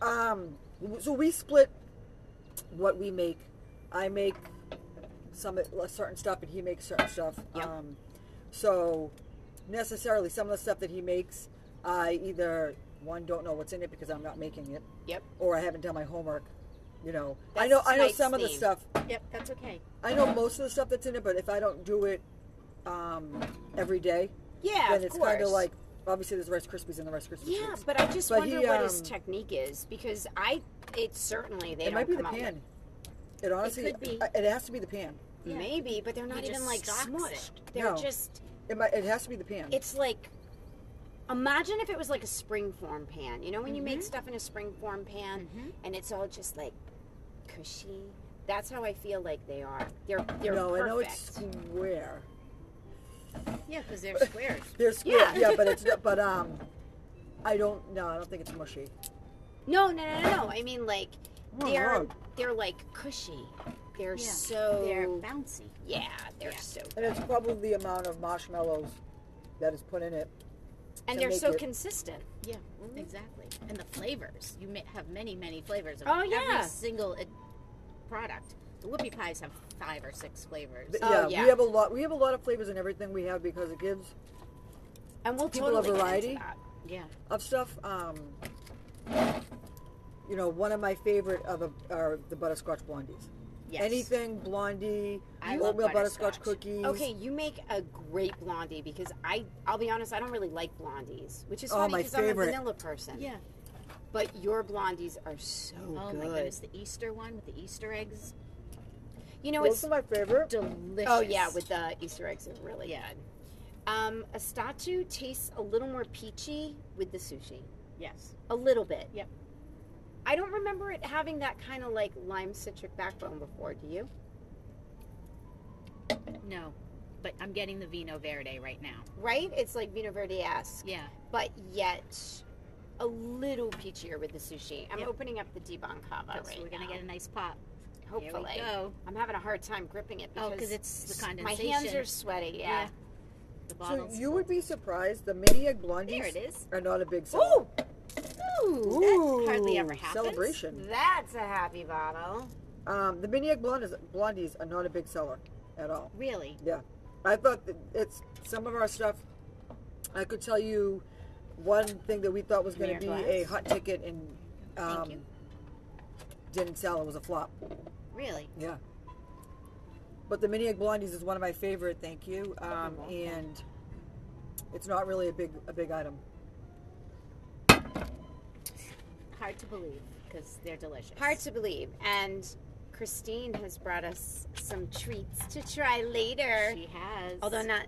[SPEAKER 3] Um, so we split what we make. I make some certain stuff, and he makes certain stuff.
[SPEAKER 1] Yep.
[SPEAKER 3] Um, so necessarily, some of the stuff that he makes, I either one don't know what's in it because I'm not making it,
[SPEAKER 1] Yep.
[SPEAKER 3] or I haven't done my homework. You know, I know I know some of the stuff.
[SPEAKER 2] Yep, that's okay.
[SPEAKER 3] I know most of the stuff that's in it, but if I don't do it um, every day,
[SPEAKER 1] Yeah,
[SPEAKER 3] then it's kind of like obviously there's Rice Krispies and the Rice Krispies.
[SPEAKER 1] Yeah,
[SPEAKER 3] treats.
[SPEAKER 1] but I just
[SPEAKER 3] But
[SPEAKER 1] wonder
[SPEAKER 3] he,
[SPEAKER 1] what his
[SPEAKER 3] um,
[SPEAKER 1] technique is because I, it certainly they
[SPEAKER 3] it might be the
[SPEAKER 1] with-
[SPEAKER 3] pan. It honestly, uh, it has to be the pan.
[SPEAKER 2] Yeah.
[SPEAKER 1] Maybe, but they're not even like
[SPEAKER 2] stocks it.
[SPEAKER 1] smushed. They're
[SPEAKER 3] No.
[SPEAKER 1] just.
[SPEAKER 3] It might. It has to be the pan.
[SPEAKER 1] It's like. Imagine if it was like a spring form pan. You know when you make
[SPEAKER 2] Mhm.
[SPEAKER 1] stuff in a spring form pan
[SPEAKER 2] Mhm.
[SPEAKER 1] and it's all just like cushy. That's how I feel like they are. They're they're
[SPEAKER 3] no,
[SPEAKER 1] perfect.
[SPEAKER 3] I know it's square.
[SPEAKER 2] Yeah, because they're squares.
[SPEAKER 3] They're square.
[SPEAKER 1] Yeah.
[SPEAKER 3] Yeah, but it's but um, I don't. No, I don't think it's mushy.
[SPEAKER 1] No, no, no, no, no. I mean like
[SPEAKER 3] Oh,
[SPEAKER 1] they're
[SPEAKER 3] Lord.
[SPEAKER 1] they're like cushy. They're
[SPEAKER 2] Yeah.
[SPEAKER 1] so
[SPEAKER 2] They're bouncy.
[SPEAKER 1] yeah, they're
[SPEAKER 2] Yeah.
[SPEAKER 1] so
[SPEAKER 3] And it's probably the amount of marshmallows that is put in it.
[SPEAKER 1] And they're so
[SPEAKER 3] it-
[SPEAKER 1] consistent.
[SPEAKER 2] Yeah, exactly. And the flavors. You may have many, many flavors of
[SPEAKER 1] Oh, yeah.
[SPEAKER 2] every single product. The whoopie pies have five or six flavors.
[SPEAKER 3] Th-
[SPEAKER 1] Oh,
[SPEAKER 3] yeah,
[SPEAKER 1] yeah.
[SPEAKER 3] we have a lot. We have a lot of flavors in everything we have because it gives
[SPEAKER 1] And we'll
[SPEAKER 3] People
[SPEAKER 1] totally
[SPEAKER 3] of variety?
[SPEAKER 2] Yeah.
[SPEAKER 3] of stuff. Um, you know, one of my favorite of the, are the butterscotch blondies.
[SPEAKER 2] Yes.
[SPEAKER 3] Anything blondie,
[SPEAKER 2] I love
[SPEAKER 3] oatmeal butterscotch,
[SPEAKER 2] butterscotch.
[SPEAKER 3] cookies.
[SPEAKER 1] Okay, you make a great blondie because I, I'll be honest, I don't really like blondies, which is
[SPEAKER 3] Oh,
[SPEAKER 1] funny
[SPEAKER 3] my
[SPEAKER 1] because I'm a
[SPEAKER 3] favorite.
[SPEAKER 1] vanilla person.
[SPEAKER 2] Yeah.
[SPEAKER 1] But your blondies are so
[SPEAKER 2] Oh
[SPEAKER 1] good.
[SPEAKER 2] my goodness, the Easter one with the Easter eggs,
[SPEAKER 1] You know,
[SPEAKER 3] Those
[SPEAKER 1] it's
[SPEAKER 3] are my favorite.
[SPEAKER 2] delicious.
[SPEAKER 1] oh yeah, with the Easter eggs are really
[SPEAKER 2] Yeah.
[SPEAKER 1] good. Um, Estatu tastes a little more peachy with the sushi,
[SPEAKER 2] yes,
[SPEAKER 1] a little bit.
[SPEAKER 2] Yep.
[SPEAKER 1] I don't remember it having that kind of like lime citric backbone before. Do you?
[SPEAKER 2] no, but I'm getting the Vino Verde right now.
[SPEAKER 1] Right? It's like Vino Verde esque.
[SPEAKER 2] Yeah,
[SPEAKER 1] but yet a little peachier with the sushi. I'm
[SPEAKER 2] Yep.
[SPEAKER 1] opening up the Dibon Cava
[SPEAKER 2] because
[SPEAKER 1] right
[SPEAKER 2] we're gonna
[SPEAKER 1] now.
[SPEAKER 2] get a nice pop.
[SPEAKER 1] Hopefully,
[SPEAKER 2] Here we go.
[SPEAKER 1] I'm having a hard time gripping it
[SPEAKER 2] oh,
[SPEAKER 1] because Oh, because
[SPEAKER 2] 'cause it's the condensation.
[SPEAKER 1] My hands are sweaty. Yeah.
[SPEAKER 2] The
[SPEAKER 3] So
[SPEAKER 2] bottles.
[SPEAKER 3] you would be surprised. The mini egg blondies
[SPEAKER 2] there it is.
[SPEAKER 3] are not a big seller.
[SPEAKER 1] Ooh,
[SPEAKER 2] Ooh, that hardly ever happens.
[SPEAKER 3] Celebration.
[SPEAKER 1] that's a happy bottle.
[SPEAKER 3] Um, the mini egg blondies, blondies are not a big seller at all.
[SPEAKER 2] Really?
[SPEAKER 3] Yeah, I thought that it's some of our stuff. I could tell you one thing that we thought was going to be
[SPEAKER 1] Mirror
[SPEAKER 3] a hot ticket and um, didn't sell. It was a flop.
[SPEAKER 2] Really?
[SPEAKER 3] Yeah. But the mini egg blondies is one of my favorite. Thank you. Um, and it's not really a big a big item.
[SPEAKER 2] Hard to believe because they're delicious.
[SPEAKER 1] Hard to believe. And Christine has brought us some treats to try later.
[SPEAKER 2] She has.
[SPEAKER 1] Although not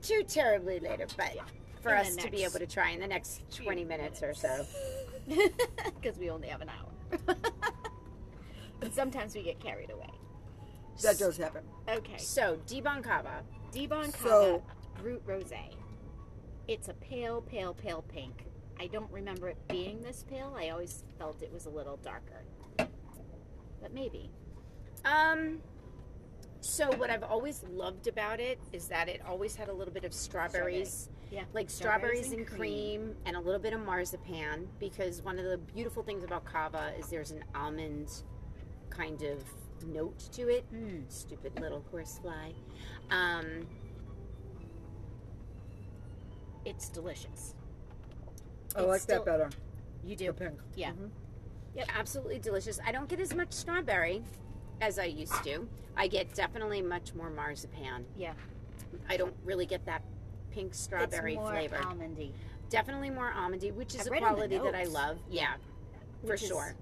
[SPEAKER 1] too terribly later, but for
[SPEAKER 2] In
[SPEAKER 1] us to be able to try in the next 20 minutes or so.
[SPEAKER 2] because we only have an hour. and sometimes we get carried away.
[SPEAKER 3] That does happen.
[SPEAKER 2] Okay.
[SPEAKER 1] So, Dibon Cava.
[SPEAKER 2] Dibon Cava
[SPEAKER 3] So-
[SPEAKER 2] Brut Rosé. It's a pale, pale, pale pink. I don't remember it being this pale. I always felt it was a little darker. But maybe.
[SPEAKER 1] Um, so what I've always loved about it is that it always had a little bit of strawberries,
[SPEAKER 2] Yeah.
[SPEAKER 1] like strawberries, and cream. and a little bit of marzipan. Because one of the beautiful things about cava is there's an almond kind of note to it.
[SPEAKER 2] Mm.
[SPEAKER 1] Stupid little horsefly. Um,
[SPEAKER 2] It's delicious.
[SPEAKER 3] I like
[SPEAKER 1] still-
[SPEAKER 3] that better.
[SPEAKER 2] You
[SPEAKER 3] The
[SPEAKER 2] do.
[SPEAKER 3] pink.
[SPEAKER 2] Yeah.
[SPEAKER 3] Mhm.
[SPEAKER 1] yeah, absolutely delicious. I don't get as much strawberry as I used to. I get definitely much more marzipan.
[SPEAKER 2] Yeah.
[SPEAKER 1] I don't really get that pink strawberry
[SPEAKER 2] it's more
[SPEAKER 1] flavor.
[SPEAKER 2] almondy.
[SPEAKER 1] Definitely more almondy, which is
[SPEAKER 2] I've
[SPEAKER 1] a
[SPEAKER 2] the
[SPEAKER 1] quality that I love. Yeah, for
[SPEAKER 2] Which is-
[SPEAKER 1] sure.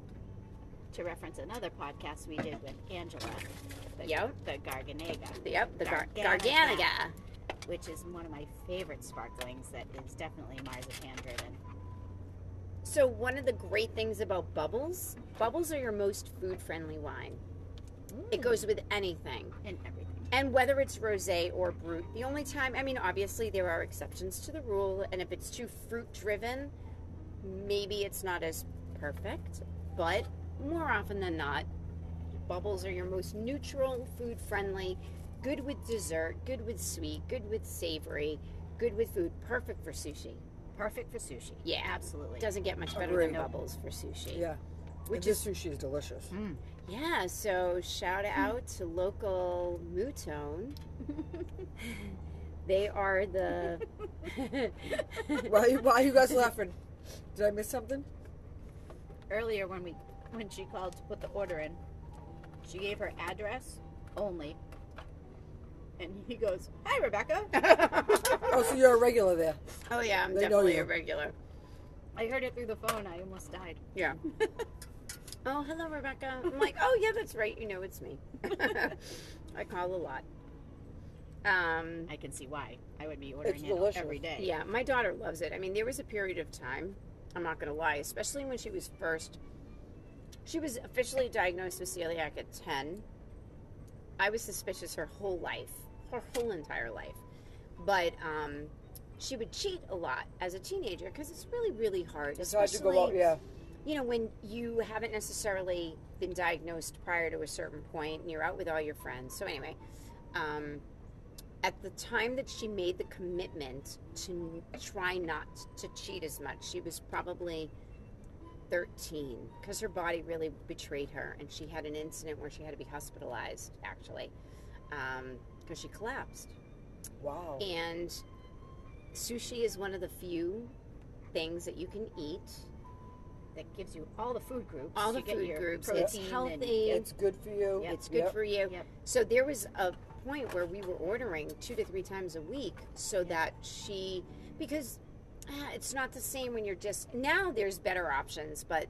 [SPEAKER 2] To reference another podcast we did with Angela. The,
[SPEAKER 1] Yep.
[SPEAKER 2] The Garganega.
[SPEAKER 1] Yep, the Gar-
[SPEAKER 2] Garganega.
[SPEAKER 1] Garganega.
[SPEAKER 2] which is one of my favorite sparklings that is definitely marzipan driven.
[SPEAKER 1] So one of the great things about bubbles, bubbles are your most food-friendly wine. It mm. goes with anything.
[SPEAKER 2] And everything.
[SPEAKER 1] And whether it's rosé or brut, the only time, I mean, obviously there are exceptions to the rule, and if it's too fruit driven, maybe it's not as perfect, but more often than not, bubbles are your most neutral, food friendly, good with dessert, good with sweet, good with savory, good with food, perfect for sushi.
[SPEAKER 2] Perfect for sushi.
[SPEAKER 1] Yeah.
[SPEAKER 2] Absolutely.
[SPEAKER 1] Doesn't get much better
[SPEAKER 3] Agreed.
[SPEAKER 1] than bubbles for sushi.
[SPEAKER 3] Yeah.
[SPEAKER 1] Which
[SPEAKER 3] this sushi is delicious.
[SPEAKER 2] Mm.
[SPEAKER 1] Yeah, so shout out to local Mootone. they are the.
[SPEAKER 3] Why, why are you guys laughing? Did I miss something?
[SPEAKER 2] Earlier when we when she called to put the order in, she gave her address only. And he goes, Hi Rebecca.
[SPEAKER 3] Oh, so you're a regular there.
[SPEAKER 1] oh yeah, I'm
[SPEAKER 3] They
[SPEAKER 1] definitely a regular.
[SPEAKER 2] I heard it through the phone, I almost died.
[SPEAKER 1] Yeah. oh, hello, Rebecca. I'm like, oh yeah, that's right. You know, it's me. I call a lot. Um,
[SPEAKER 2] I can see why. I would be ordering
[SPEAKER 3] It's
[SPEAKER 2] it
[SPEAKER 3] delicious.
[SPEAKER 2] every day.
[SPEAKER 1] yeah, my daughter loves it. I mean, there was a period of time. I'm not gonna lie, especially when she was first. She was officially diagnosed with celiac at 10. I was suspicious her whole life, her whole entire life. But um, she would cheat a lot as a teenager because it's really, really hard.
[SPEAKER 3] It's hard to go out. Yeah.
[SPEAKER 1] you know, when you haven't necessarily been diagnosed prior to a certain point and you're out with all your friends. So, anyway, um, at the time that she made the commitment to try not to cheat as much, she was probably 13 because her body really betrayed her. And she had an incident where she had to be hospitalized, actually, because she collapsed.
[SPEAKER 3] Wow.
[SPEAKER 1] And sushi is one of the few things that you can eat
[SPEAKER 2] That gives you all the food groups.
[SPEAKER 1] all the
[SPEAKER 2] You
[SPEAKER 1] food groups. It's healthy.
[SPEAKER 3] It's good for you.
[SPEAKER 2] Yep.
[SPEAKER 1] It's good
[SPEAKER 3] Yep.
[SPEAKER 1] for you.
[SPEAKER 2] Yep.
[SPEAKER 1] So there was a point where we were ordering two to three times a week so that she, because ah, it's not the same when you're just, now there's better options, but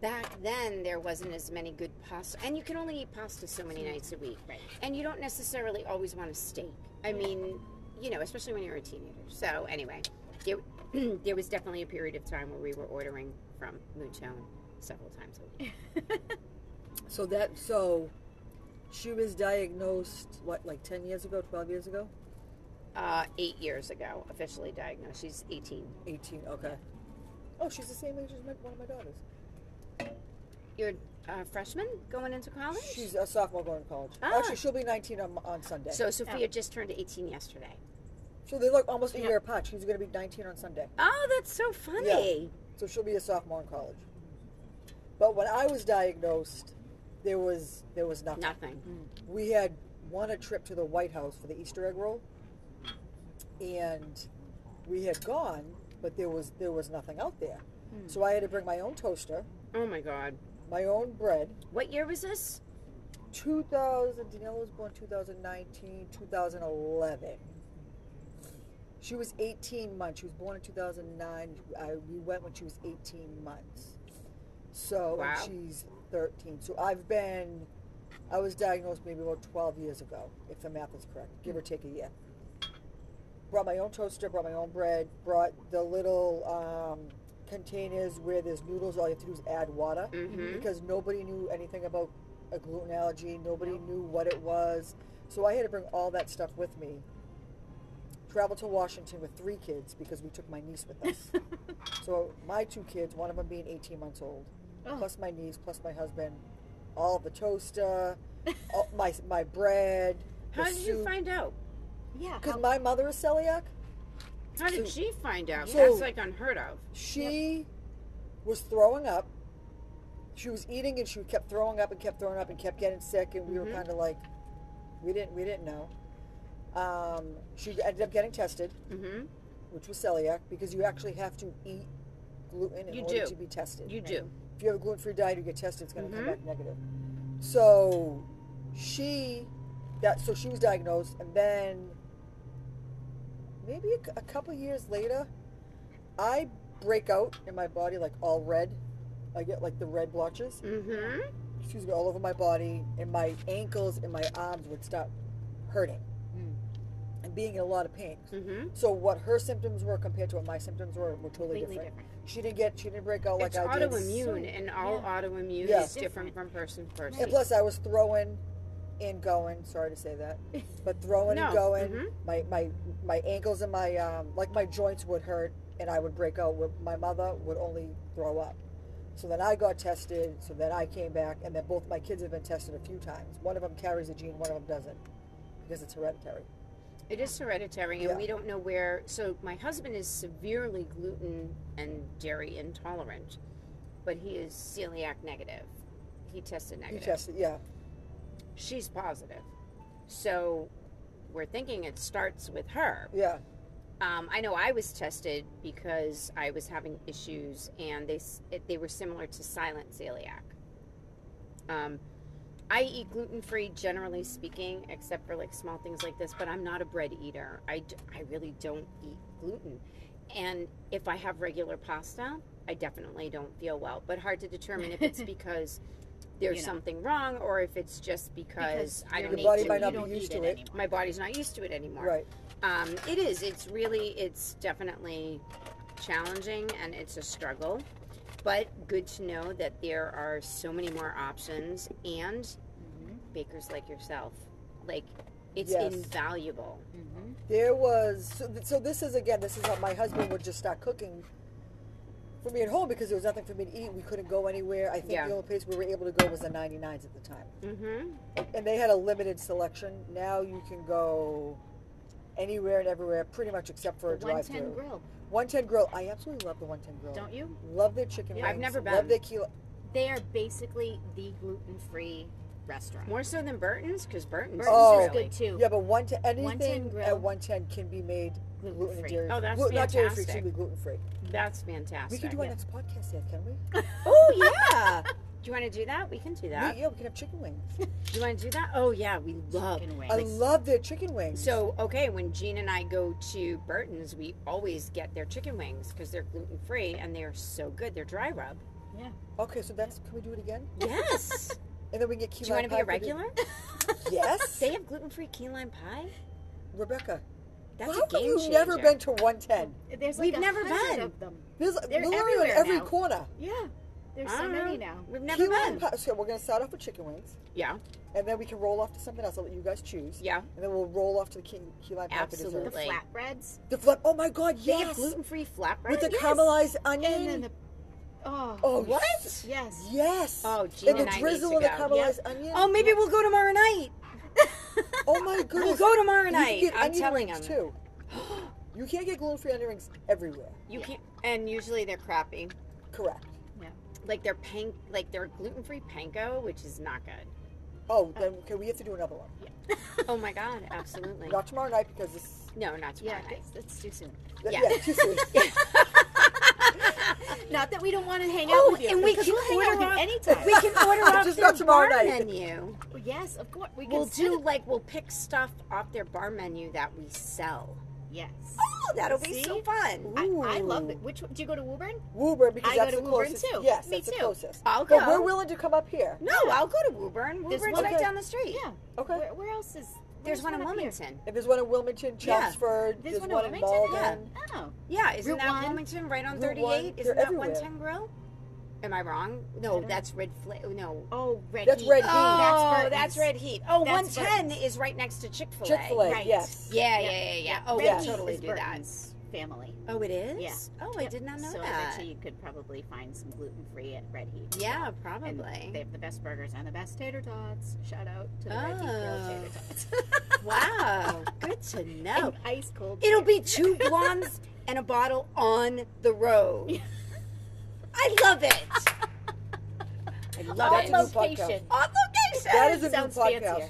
[SPEAKER 1] back then there wasn't as many good pasta. And you can only eat pasta so many nights a week.
[SPEAKER 2] Right.
[SPEAKER 1] And you don't necessarily always want a steak. I mean, you know, especially when you're a teenager. So anyway, there, there was definitely a period of time where we were ordering from Mootone several times a week.
[SPEAKER 3] So that so she was diagnosed what like 10 years ago, 12 years ago?
[SPEAKER 1] Uh, eight years ago, officially diagnosed. She's 18.
[SPEAKER 3] 18. Okay. Oh, she's the same age as my, one of my daughters.
[SPEAKER 1] You're a uh, freshman going into college?
[SPEAKER 3] She's a sophomore going to college.
[SPEAKER 1] Ah.
[SPEAKER 3] Actually, she'll be 19 on, on Sunday.
[SPEAKER 1] so Sophia oh. just turned 18 yesterday.
[SPEAKER 3] So they look almost a
[SPEAKER 1] Yeah.
[SPEAKER 3] year apart. She's going to be 19 on Sunday.
[SPEAKER 1] Oh, that's so funny.
[SPEAKER 3] So she'll be a sophomore in college. But when I was diagnosed, there was there was nothing.
[SPEAKER 1] Nothing. Hmm.
[SPEAKER 3] We had won a trip to the White House for the Easter egg roll, and we had gone, but there was there was nothing out there. Hmm. So I had to bring my own toaster,
[SPEAKER 1] Oh my God.
[SPEAKER 3] My own bread.
[SPEAKER 1] What year was this?
[SPEAKER 3] 2000. Daniela was born 2019, 2011. She was 18 months. She was born in 2009. I, we went when she was 18 months. So
[SPEAKER 1] Wow.
[SPEAKER 3] she's 13. So I've been, I was diagnosed maybe about 12 years ago, if the math is correct, give or take a year. Brought my own toaster, brought my own bread, brought the little um, containers where there's noodles. All you have to do is add water
[SPEAKER 1] Mm-hmm.
[SPEAKER 3] because nobody knew anything about a gluten allergy. Nobody knew what it was. So I had to bring all that stuff with me. Travel to Washington with three kids because we took my niece with us. so my two kids, one of them being 18 months old,
[SPEAKER 2] Oh.
[SPEAKER 3] plus my niece, plus my husband, all the toaster, all, my my bread.
[SPEAKER 1] How did you find out?
[SPEAKER 2] Yeah.
[SPEAKER 3] Because
[SPEAKER 2] how-
[SPEAKER 3] my mother is celiac.
[SPEAKER 1] How did
[SPEAKER 3] So-
[SPEAKER 1] she find out?
[SPEAKER 3] so-
[SPEAKER 1] That's like unheard of.
[SPEAKER 3] She was throwing up. She was eating and she kept throwing up and kept throwing up and kept getting sick and we were
[SPEAKER 1] Mhm.
[SPEAKER 3] kind of like, we didn't we didn't know. Um, she ended up getting tested,
[SPEAKER 1] Mm-hmm.
[SPEAKER 3] which was celiac, because you actually have to eat gluten in
[SPEAKER 1] You
[SPEAKER 3] order
[SPEAKER 1] do.
[SPEAKER 3] to be tested.
[SPEAKER 1] You do.
[SPEAKER 3] If you have a gluten-free diet, you get tested. It's going to
[SPEAKER 1] Mhm.
[SPEAKER 3] come back negative. So she that so she was diagnosed, and then maybe a, a couple years later, I break out in my body like all red. I get like the red blotches.
[SPEAKER 1] Mm-hmm.
[SPEAKER 3] Excuse me, all over my body, and my ankles and my arms would start hurting
[SPEAKER 2] Mm.
[SPEAKER 3] and being in a lot of pain.
[SPEAKER 1] Mm-hmm.
[SPEAKER 3] So what her symptoms were compared to what my symptoms were were totally different.
[SPEAKER 2] different.
[SPEAKER 3] She didn't get she didn't break out like
[SPEAKER 1] it's
[SPEAKER 3] I did.
[SPEAKER 1] autoimmune, and all
[SPEAKER 2] yeah.
[SPEAKER 1] autoimmune
[SPEAKER 3] Yeah.
[SPEAKER 1] is different from person to person.
[SPEAKER 3] And plus, I was throwing and going. Sorry to say that, but throwing and
[SPEAKER 1] No,
[SPEAKER 3] going.
[SPEAKER 1] mhm.
[SPEAKER 3] My my my ankles and my um like my joints would hurt, and I would break out. My mother would only throw up. So then I got tested. So then I came back, and then both my kids have been tested a few times. One of them carries a gene, one of them doesn't, because it's hereditary.
[SPEAKER 1] It is hereditary, and
[SPEAKER 3] Yeah.
[SPEAKER 1] we don't know where. So my husband is severely gluten and dairy intolerant, but he is celiac negative. he tested negative.
[SPEAKER 3] He tested. Yeah.
[SPEAKER 1] She's positive. So we're thinking it starts with her.
[SPEAKER 3] Yeah.
[SPEAKER 1] Um, I know I was tested because I was having issues, and they it, they were similar to silent celiac. Um, I eat gluten free, generally speaking, except for like small things like this. But I'm not a bread eater. I, d- I really don't eat gluten, and if I have regular pasta, I definitely don't feel well. But hard to determine if it's because there's
[SPEAKER 2] You know.
[SPEAKER 1] something wrong or if it's just because, I don't need
[SPEAKER 3] body
[SPEAKER 1] to.
[SPEAKER 3] might not be used to
[SPEAKER 2] it
[SPEAKER 3] it.
[SPEAKER 1] My body's not used to it anymore.
[SPEAKER 3] Right.
[SPEAKER 1] Um, it is. It's really. It's definitely challenging and it's a struggle, but good to know that there are so many more options and
[SPEAKER 2] Mhm.
[SPEAKER 1] bakers like yourself. Like it's
[SPEAKER 3] Yes.
[SPEAKER 1] invaluable.
[SPEAKER 2] Mhm.
[SPEAKER 3] There was so, th- so this is again this is how my husband would just start cooking for me at home because there was nothing for me to eat. We couldn't go anywhere. I think
[SPEAKER 1] Yeah.
[SPEAKER 3] the only place we were able to go was the 99s at the time,
[SPEAKER 1] Mm-hmm.
[SPEAKER 3] and they had a limited selection. Now you can go anywhere and everywhere, pretty much except for a
[SPEAKER 2] The 110
[SPEAKER 3] drive-through.
[SPEAKER 2] grill,
[SPEAKER 3] 110 Grill. I absolutely love the 110 Grill.
[SPEAKER 2] don't you?
[SPEAKER 3] Love their chicken
[SPEAKER 2] Yeah.
[SPEAKER 3] wings.
[SPEAKER 1] I've never
[SPEAKER 3] Love
[SPEAKER 1] been.
[SPEAKER 3] their kilo.
[SPEAKER 2] They are basically the gluten-free restaurant.
[SPEAKER 1] More so than Burton's because Burton's,
[SPEAKER 2] Burton's
[SPEAKER 3] Oh.
[SPEAKER 2] is
[SPEAKER 1] really.
[SPEAKER 2] good too.
[SPEAKER 3] Yeah, but 110 anything
[SPEAKER 2] 110 Grill.
[SPEAKER 3] at 110 can be made gluten and
[SPEAKER 2] Gluten-free.
[SPEAKER 3] dairy.
[SPEAKER 1] Oh, that's
[SPEAKER 3] Glu- not dairy free.
[SPEAKER 1] fantastic.
[SPEAKER 3] Excuse me, gluten free.
[SPEAKER 1] That's fantastic.
[SPEAKER 3] We can do our
[SPEAKER 2] Yeah.
[SPEAKER 3] next podcast there, can we?
[SPEAKER 1] oh yeah. do you want to do that? We can do that.
[SPEAKER 3] We, yeah, we can have chicken wings.
[SPEAKER 1] Do you want to do that? Oh yeah, we love.
[SPEAKER 2] Chicken wings.
[SPEAKER 3] I love their chicken wings.
[SPEAKER 1] So okay, when Jean and I go to Burton's, we always get their chicken wings because they're gluten free and they are so good. They're dry rub. Yeah.
[SPEAKER 3] Okay, so that's can we do it again?
[SPEAKER 1] Yes.
[SPEAKER 3] And then we get key
[SPEAKER 1] Do you want to be a
[SPEAKER 3] pie for the-
[SPEAKER 1] regular?
[SPEAKER 3] Yes.
[SPEAKER 1] They have gluten free key lime pie.
[SPEAKER 3] Rebecca,
[SPEAKER 1] That's
[SPEAKER 3] how
[SPEAKER 1] a
[SPEAKER 3] have
[SPEAKER 1] game
[SPEAKER 3] you
[SPEAKER 1] changer.
[SPEAKER 3] never been to 110?
[SPEAKER 2] There's
[SPEAKER 1] We've
[SPEAKER 2] a
[SPEAKER 1] never been.
[SPEAKER 2] of them.
[SPEAKER 3] There's
[SPEAKER 2] They're
[SPEAKER 3] literally on every
[SPEAKER 2] now.
[SPEAKER 3] corner.
[SPEAKER 2] Yeah, there's so many
[SPEAKER 1] know.
[SPEAKER 2] now.
[SPEAKER 1] We've never
[SPEAKER 3] Key lime
[SPEAKER 1] been.
[SPEAKER 3] pie. So we're gonna start off with chicken wings,
[SPEAKER 1] Yeah,
[SPEAKER 3] and then we can roll off to something else. I'll let you guys choose,
[SPEAKER 1] yeah.
[SPEAKER 3] and then we'll roll off to the key, key lime pie for
[SPEAKER 1] Absolutely.
[SPEAKER 2] The
[SPEAKER 3] dessert.
[SPEAKER 1] Like-
[SPEAKER 2] flatbreads,
[SPEAKER 3] The flip. Oh my God!
[SPEAKER 1] They
[SPEAKER 3] Yes.
[SPEAKER 1] gluten free flatbread.
[SPEAKER 3] with the
[SPEAKER 2] Yes.
[SPEAKER 3] caramelized onion.
[SPEAKER 2] and then the oh,
[SPEAKER 3] oh
[SPEAKER 1] What?
[SPEAKER 3] yes.
[SPEAKER 2] yes.
[SPEAKER 3] Yes.
[SPEAKER 1] Oh, Gina
[SPEAKER 3] and the
[SPEAKER 1] and I need
[SPEAKER 3] drizzle
[SPEAKER 1] to
[SPEAKER 3] of the
[SPEAKER 1] go.
[SPEAKER 3] caramelized onion.
[SPEAKER 1] oh, maybe we'll go tomorrow night.
[SPEAKER 3] Oh my goodness.
[SPEAKER 1] We'll go tomorrow
[SPEAKER 3] You
[SPEAKER 1] night.
[SPEAKER 3] can get
[SPEAKER 1] I'm telling
[SPEAKER 3] rings
[SPEAKER 1] him.
[SPEAKER 3] too. You can't get gluten-free onion rings everywhere.
[SPEAKER 1] You can't. And usually they're crappy.
[SPEAKER 3] Correct. Yeah.
[SPEAKER 1] Like they're pan, like they're gluten free panko, which is not good.
[SPEAKER 3] Oh, then okay, we have to do another one. Yeah.
[SPEAKER 1] Oh my god, absolutely.
[SPEAKER 3] Not tomorrow night because this.
[SPEAKER 1] No, not tomorrow
[SPEAKER 2] Yeah,
[SPEAKER 1] night.
[SPEAKER 2] that's, that's too soon.
[SPEAKER 1] Yeah.
[SPEAKER 3] Yeah, too soon.
[SPEAKER 2] Not that we don't want to hang out
[SPEAKER 1] Oh,
[SPEAKER 2] with you,
[SPEAKER 1] and we can
[SPEAKER 2] we'll hang out
[SPEAKER 1] order
[SPEAKER 2] you
[SPEAKER 1] off-
[SPEAKER 2] anytime.
[SPEAKER 1] We can order off
[SPEAKER 3] Just
[SPEAKER 1] their
[SPEAKER 3] not tomorrow
[SPEAKER 1] bar
[SPEAKER 3] night.
[SPEAKER 1] menu.
[SPEAKER 2] yes, of course. We can
[SPEAKER 1] We'll
[SPEAKER 2] sit-
[SPEAKER 1] do like we'll pick stuff off their bar menu that we sell.
[SPEAKER 2] Yes.
[SPEAKER 1] Oh, that'll be
[SPEAKER 2] See?
[SPEAKER 1] so fun.
[SPEAKER 2] I, I love it. Which one- do you go to Woburn?
[SPEAKER 3] Woburn because
[SPEAKER 2] I go
[SPEAKER 3] that's
[SPEAKER 2] to
[SPEAKER 3] the
[SPEAKER 2] Woburn,
[SPEAKER 3] closest.
[SPEAKER 2] too.
[SPEAKER 3] Yes,
[SPEAKER 2] Me
[SPEAKER 3] that's the
[SPEAKER 2] too.
[SPEAKER 3] closest.
[SPEAKER 1] I'll go.
[SPEAKER 3] But we're willing to come up here.
[SPEAKER 1] no, I'll go to Woburn.
[SPEAKER 2] There's
[SPEAKER 1] Woburn's
[SPEAKER 2] one-
[SPEAKER 1] right
[SPEAKER 3] Okay.
[SPEAKER 1] down the street.
[SPEAKER 2] Yeah.
[SPEAKER 3] Okay.
[SPEAKER 2] Where, where else is?
[SPEAKER 1] There's one in
[SPEAKER 2] up here?
[SPEAKER 1] Wilmington.
[SPEAKER 3] If there's one in Wilmington,
[SPEAKER 1] Yeah.
[SPEAKER 3] Chelmsford,
[SPEAKER 2] There's,
[SPEAKER 3] there's
[SPEAKER 2] one, in
[SPEAKER 3] in
[SPEAKER 2] Wilmington.
[SPEAKER 3] Malden.
[SPEAKER 2] Yeah. Oh.
[SPEAKER 1] Yeah, isn't
[SPEAKER 2] Route
[SPEAKER 1] that
[SPEAKER 2] one.
[SPEAKER 1] Wilmington right on 38?
[SPEAKER 3] one.
[SPEAKER 1] Isn't
[SPEAKER 3] They're
[SPEAKER 1] that
[SPEAKER 3] everywhere.
[SPEAKER 1] 110 Grill? Am I wrong? No,
[SPEAKER 2] don't
[SPEAKER 1] that's Red Fla- No.
[SPEAKER 2] Oh, Red
[SPEAKER 3] That's
[SPEAKER 2] Heat.
[SPEAKER 3] Red Heat.
[SPEAKER 1] Oh,
[SPEAKER 2] That's
[SPEAKER 1] oh,
[SPEAKER 2] that's,
[SPEAKER 1] Red Heat. Oh,
[SPEAKER 2] That's
[SPEAKER 1] 110
[SPEAKER 2] Burton's.
[SPEAKER 1] is right next to Chick Fil A.
[SPEAKER 3] Chick Fil A,
[SPEAKER 2] Right.
[SPEAKER 3] yes.
[SPEAKER 1] Yeah, yeah, yeah, yeah. Oh,
[SPEAKER 3] yeah.
[SPEAKER 1] we'll totally do that.
[SPEAKER 2] Burton's family.
[SPEAKER 1] Oh, it is.
[SPEAKER 2] Yeah.
[SPEAKER 1] Oh, I did not know
[SPEAKER 2] so I
[SPEAKER 1] that.
[SPEAKER 2] bet you, you could probably find some gluten free at Red Heat.
[SPEAKER 1] Yeah,
[SPEAKER 2] And
[SPEAKER 1] probably.
[SPEAKER 2] they have the best burgers and the best tater tots. Shout out to the Red Heat grilled
[SPEAKER 1] Oh.
[SPEAKER 2] tater tots.
[SPEAKER 1] wow, good to know.
[SPEAKER 2] And ice cold.
[SPEAKER 1] It'll be two blondes and a bottle on the road. I love it. I love
[SPEAKER 3] That's
[SPEAKER 1] it.
[SPEAKER 3] a new
[SPEAKER 2] on location.
[SPEAKER 1] On location.
[SPEAKER 3] That is a new
[SPEAKER 2] Sounds
[SPEAKER 3] podcast.
[SPEAKER 2] fancier.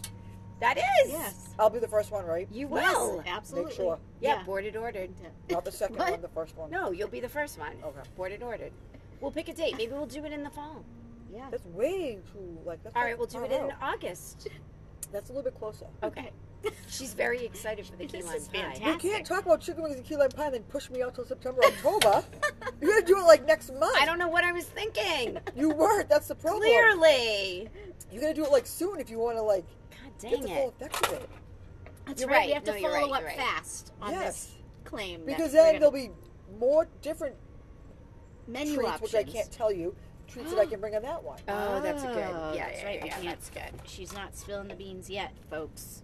[SPEAKER 1] That is.
[SPEAKER 2] Yes.
[SPEAKER 3] I'll be the first one, right?
[SPEAKER 1] You will.
[SPEAKER 2] Yes, absolutely.
[SPEAKER 3] Make sure.
[SPEAKER 1] Yeah,
[SPEAKER 2] Yeah.
[SPEAKER 1] boarded ordered.
[SPEAKER 3] Not the second one, the first one.
[SPEAKER 1] No, you'll be the first one.
[SPEAKER 3] Okay.
[SPEAKER 1] Boarded ordered. We'll pick a date. Maybe we'll do it in the fall.
[SPEAKER 2] Yeah.
[SPEAKER 3] That's way too like. That's
[SPEAKER 1] All right, we'll do it in. August.
[SPEAKER 3] That's a little bit closer.
[SPEAKER 1] Okay. She's very excited for the key lime pie.
[SPEAKER 3] You can't talk about chicken wings and key lime pie and then push me out till September, October. You're gonna do it like next month.
[SPEAKER 1] I don't know what I was thinking.
[SPEAKER 3] You weren't. That's the problem.
[SPEAKER 1] Clearly.
[SPEAKER 3] You're gonna do it like soon if you want to like
[SPEAKER 1] God
[SPEAKER 3] get
[SPEAKER 1] dang
[SPEAKER 3] the
[SPEAKER 1] it.
[SPEAKER 3] full effect of it.
[SPEAKER 2] That's
[SPEAKER 1] You're
[SPEAKER 2] right.
[SPEAKER 1] right.
[SPEAKER 2] We have to
[SPEAKER 1] No, you're
[SPEAKER 2] follow
[SPEAKER 1] right,
[SPEAKER 2] up
[SPEAKER 1] right.
[SPEAKER 2] fast on
[SPEAKER 3] Yes.
[SPEAKER 2] this claim.
[SPEAKER 3] Because then
[SPEAKER 2] gonna-
[SPEAKER 3] there'll be more different
[SPEAKER 2] menu
[SPEAKER 3] treats,
[SPEAKER 2] options.
[SPEAKER 3] which I can't tell you. Treats that I can bring on that one.
[SPEAKER 1] Oh, that's good.
[SPEAKER 2] Oh,
[SPEAKER 1] Yeah,
[SPEAKER 2] that's right.
[SPEAKER 1] yeah,
[SPEAKER 2] We can't-
[SPEAKER 1] that's good.
[SPEAKER 2] She's not spilling the beans yet, folks.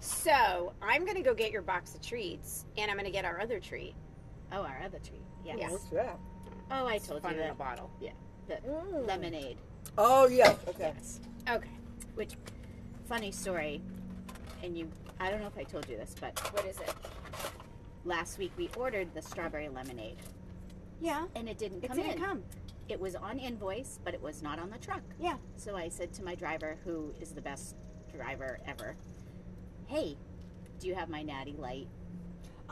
[SPEAKER 1] So I'm gonna go get your box of treats, and I'm gonna get our other treat.
[SPEAKER 2] Oh, our other treat. Yes.
[SPEAKER 1] Yeah.
[SPEAKER 3] What's that?
[SPEAKER 2] Oh, I
[SPEAKER 1] It's
[SPEAKER 2] told
[SPEAKER 1] fun
[SPEAKER 2] you
[SPEAKER 1] in a
[SPEAKER 2] that.
[SPEAKER 1] bottle.
[SPEAKER 2] The
[SPEAKER 3] Mm.
[SPEAKER 2] lemonade.
[SPEAKER 3] Oh yes. Okay.
[SPEAKER 2] Yes.
[SPEAKER 1] Okay.
[SPEAKER 2] Which, funny story, and you, I don't know if I told you this, but
[SPEAKER 1] What is it?
[SPEAKER 2] last week we ordered the strawberry lemonade,
[SPEAKER 1] Yeah.
[SPEAKER 2] and it didn't come in.
[SPEAKER 1] It
[SPEAKER 2] come
[SPEAKER 1] didn't
[SPEAKER 2] in.
[SPEAKER 1] come.
[SPEAKER 2] it was on invoice, but it was not on the truck.
[SPEAKER 1] Yeah.
[SPEAKER 2] So I said to my driver, who is the best driver ever, "Hey, do you have my Natty Light?"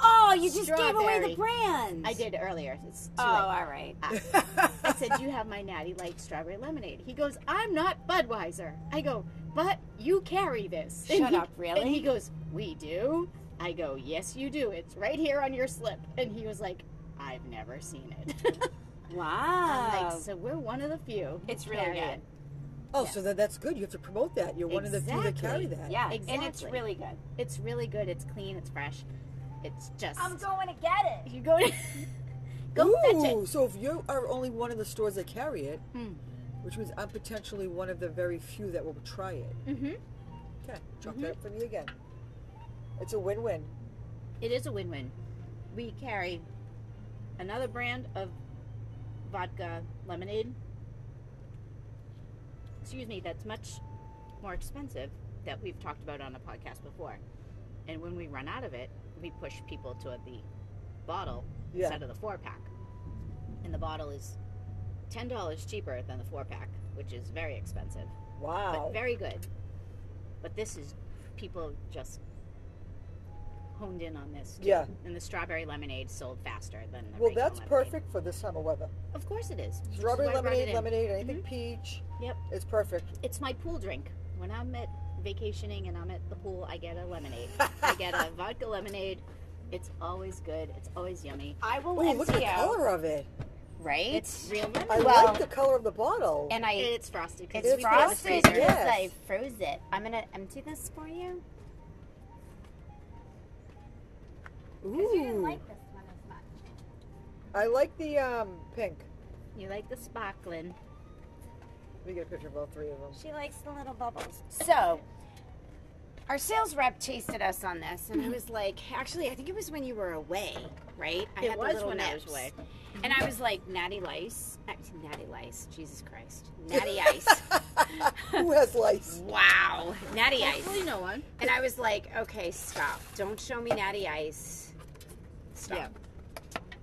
[SPEAKER 1] Oh, you just gave away
[SPEAKER 2] Strawberry.
[SPEAKER 1] the brand.
[SPEAKER 2] I did earlier. It's too
[SPEAKER 1] Oh,
[SPEAKER 2] late.
[SPEAKER 1] all right. Ah.
[SPEAKER 2] I said, "Do you have my Natty Light strawberry lemonade?" He goes, "I'm not Budweiser." I go, "But you carry this." And
[SPEAKER 1] Shut
[SPEAKER 2] he-
[SPEAKER 1] up, really?
[SPEAKER 2] And he goes, "We do." I go, "Yes, you do. It's right here on your slip." And he was like, "I've never seen it."
[SPEAKER 1] Wow.
[SPEAKER 2] I'm like, "So we're one of the few."
[SPEAKER 1] It's really good.
[SPEAKER 2] it."
[SPEAKER 3] Oh, so that, that's good. You have to promote that. You're one of the few that carry
[SPEAKER 2] Exactly.
[SPEAKER 3] that.
[SPEAKER 1] yeah, exactly. and it's really good.
[SPEAKER 2] It's really good. It's clean. It's fresh. It's just.
[SPEAKER 1] I'm going to get it.
[SPEAKER 2] You go. To. go fetch it.
[SPEAKER 3] So if you are only one of the stores that carry it,
[SPEAKER 2] Hmm.
[SPEAKER 3] Which means I'm potentially one of the very few that will try it.
[SPEAKER 2] Mm-hmm.
[SPEAKER 3] Okay, chalk
[SPEAKER 2] Mhm.
[SPEAKER 3] that for me again. It's a win-win.
[SPEAKER 2] It is a win-win. We carry another brand of vodka lemonade. Excuse me, that's much more expensive that we've talked about on a podcast before. And when we run out of it, we push people to the bottle
[SPEAKER 3] Yeah.
[SPEAKER 2] instead of the four pack. And the bottle is ten dollars cheaper than the four pack, which is very expensive,
[SPEAKER 3] Wow.
[SPEAKER 2] but very good. But this is people just honed in on this. too.
[SPEAKER 3] Yeah.
[SPEAKER 2] And the strawberry lemonade sold faster than the
[SPEAKER 3] well, that's
[SPEAKER 2] lemonade.
[SPEAKER 3] perfect for this time of weather.
[SPEAKER 2] Of course it is. Which is
[SPEAKER 3] Strawberry
[SPEAKER 2] why I brought it
[SPEAKER 3] lemonade,
[SPEAKER 2] in.
[SPEAKER 3] lemonade, anything
[SPEAKER 2] Mhm.
[SPEAKER 3] peach.
[SPEAKER 2] Yep.
[SPEAKER 3] It's perfect.
[SPEAKER 2] It's my pool drink. When I'm at vacationing and I'm at the pool, I get a lemonade. I get a vodka lemonade. It's always good. It's always yummy.
[SPEAKER 1] I will
[SPEAKER 3] Oh, look at
[SPEAKER 1] empty
[SPEAKER 3] the
[SPEAKER 1] out.
[SPEAKER 3] color of it.
[SPEAKER 1] Right?
[SPEAKER 2] It's real lemon.
[SPEAKER 3] I
[SPEAKER 1] Well-
[SPEAKER 3] like the color of the bottle.
[SPEAKER 1] and I
[SPEAKER 2] it's frosted. 'cause
[SPEAKER 1] it's
[SPEAKER 2] we put it
[SPEAKER 1] frosted
[SPEAKER 2] freezer.
[SPEAKER 1] because
[SPEAKER 3] Yes.
[SPEAKER 1] I froze it. I'm gonna empty this for you.
[SPEAKER 3] Ooh,
[SPEAKER 1] this one as much.
[SPEAKER 3] I like the um, pink.
[SPEAKER 2] You like the sparkling.
[SPEAKER 3] We get a picture of all three of them.
[SPEAKER 1] She likes the little bubbles. So, our sales rep tasted us on this, and I was like, actually, I think it was when you were away, right? I
[SPEAKER 2] It
[SPEAKER 1] had the
[SPEAKER 2] was
[SPEAKER 1] little
[SPEAKER 2] when I was away.
[SPEAKER 1] And I was like, Natty Lice. Uh, Natty Lice. Jesus Christ. Natty Ice.
[SPEAKER 3] Who has lice?
[SPEAKER 1] wow. Natty Ice.
[SPEAKER 2] Hopefully no one.
[SPEAKER 1] And I was like, okay, stop. Don't show me Natty Ice. Stop.
[SPEAKER 2] Yeah.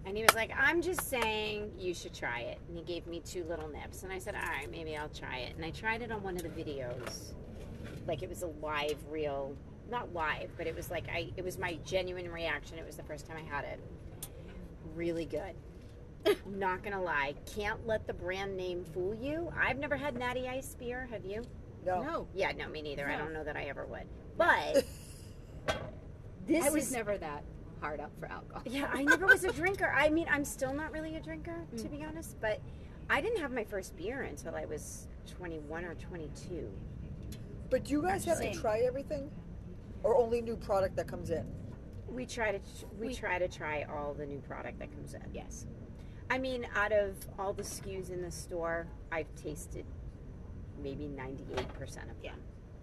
[SPEAKER 1] And he was like, I'm just saying you should try it. And he gave me two little nips. And I said, all right, maybe I'll try it. And I tried it on one of the videos. Like it was a live, real, not live, but it was like, I, it was my genuine reaction. It was the first time I had it. Really good. not gonna lie. Can't let the brand name fool you. I've never had Natty Ice beer. Have you?
[SPEAKER 3] No.
[SPEAKER 2] No.
[SPEAKER 1] Yeah, no, me neither. I don't know that I ever would. But this
[SPEAKER 2] I was
[SPEAKER 1] is
[SPEAKER 2] never that hard up for alcohol.
[SPEAKER 1] yeah. I never was a drinker. I mean, I'm still not really a drinker to
[SPEAKER 2] Mm.
[SPEAKER 1] be honest. But I didn't have my first beer until I was 21 or 22.
[SPEAKER 3] But do you guys have to try everything, or only new product that comes in?
[SPEAKER 1] We try to we,
[SPEAKER 2] We-
[SPEAKER 1] try to try all the new product that comes in.
[SPEAKER 2] Yes.
[SPEAKER 1] I mean, out of all the SKUs in the store, I've tasted maybe 98 percent of them.
[SPEAKER 2] Yeah.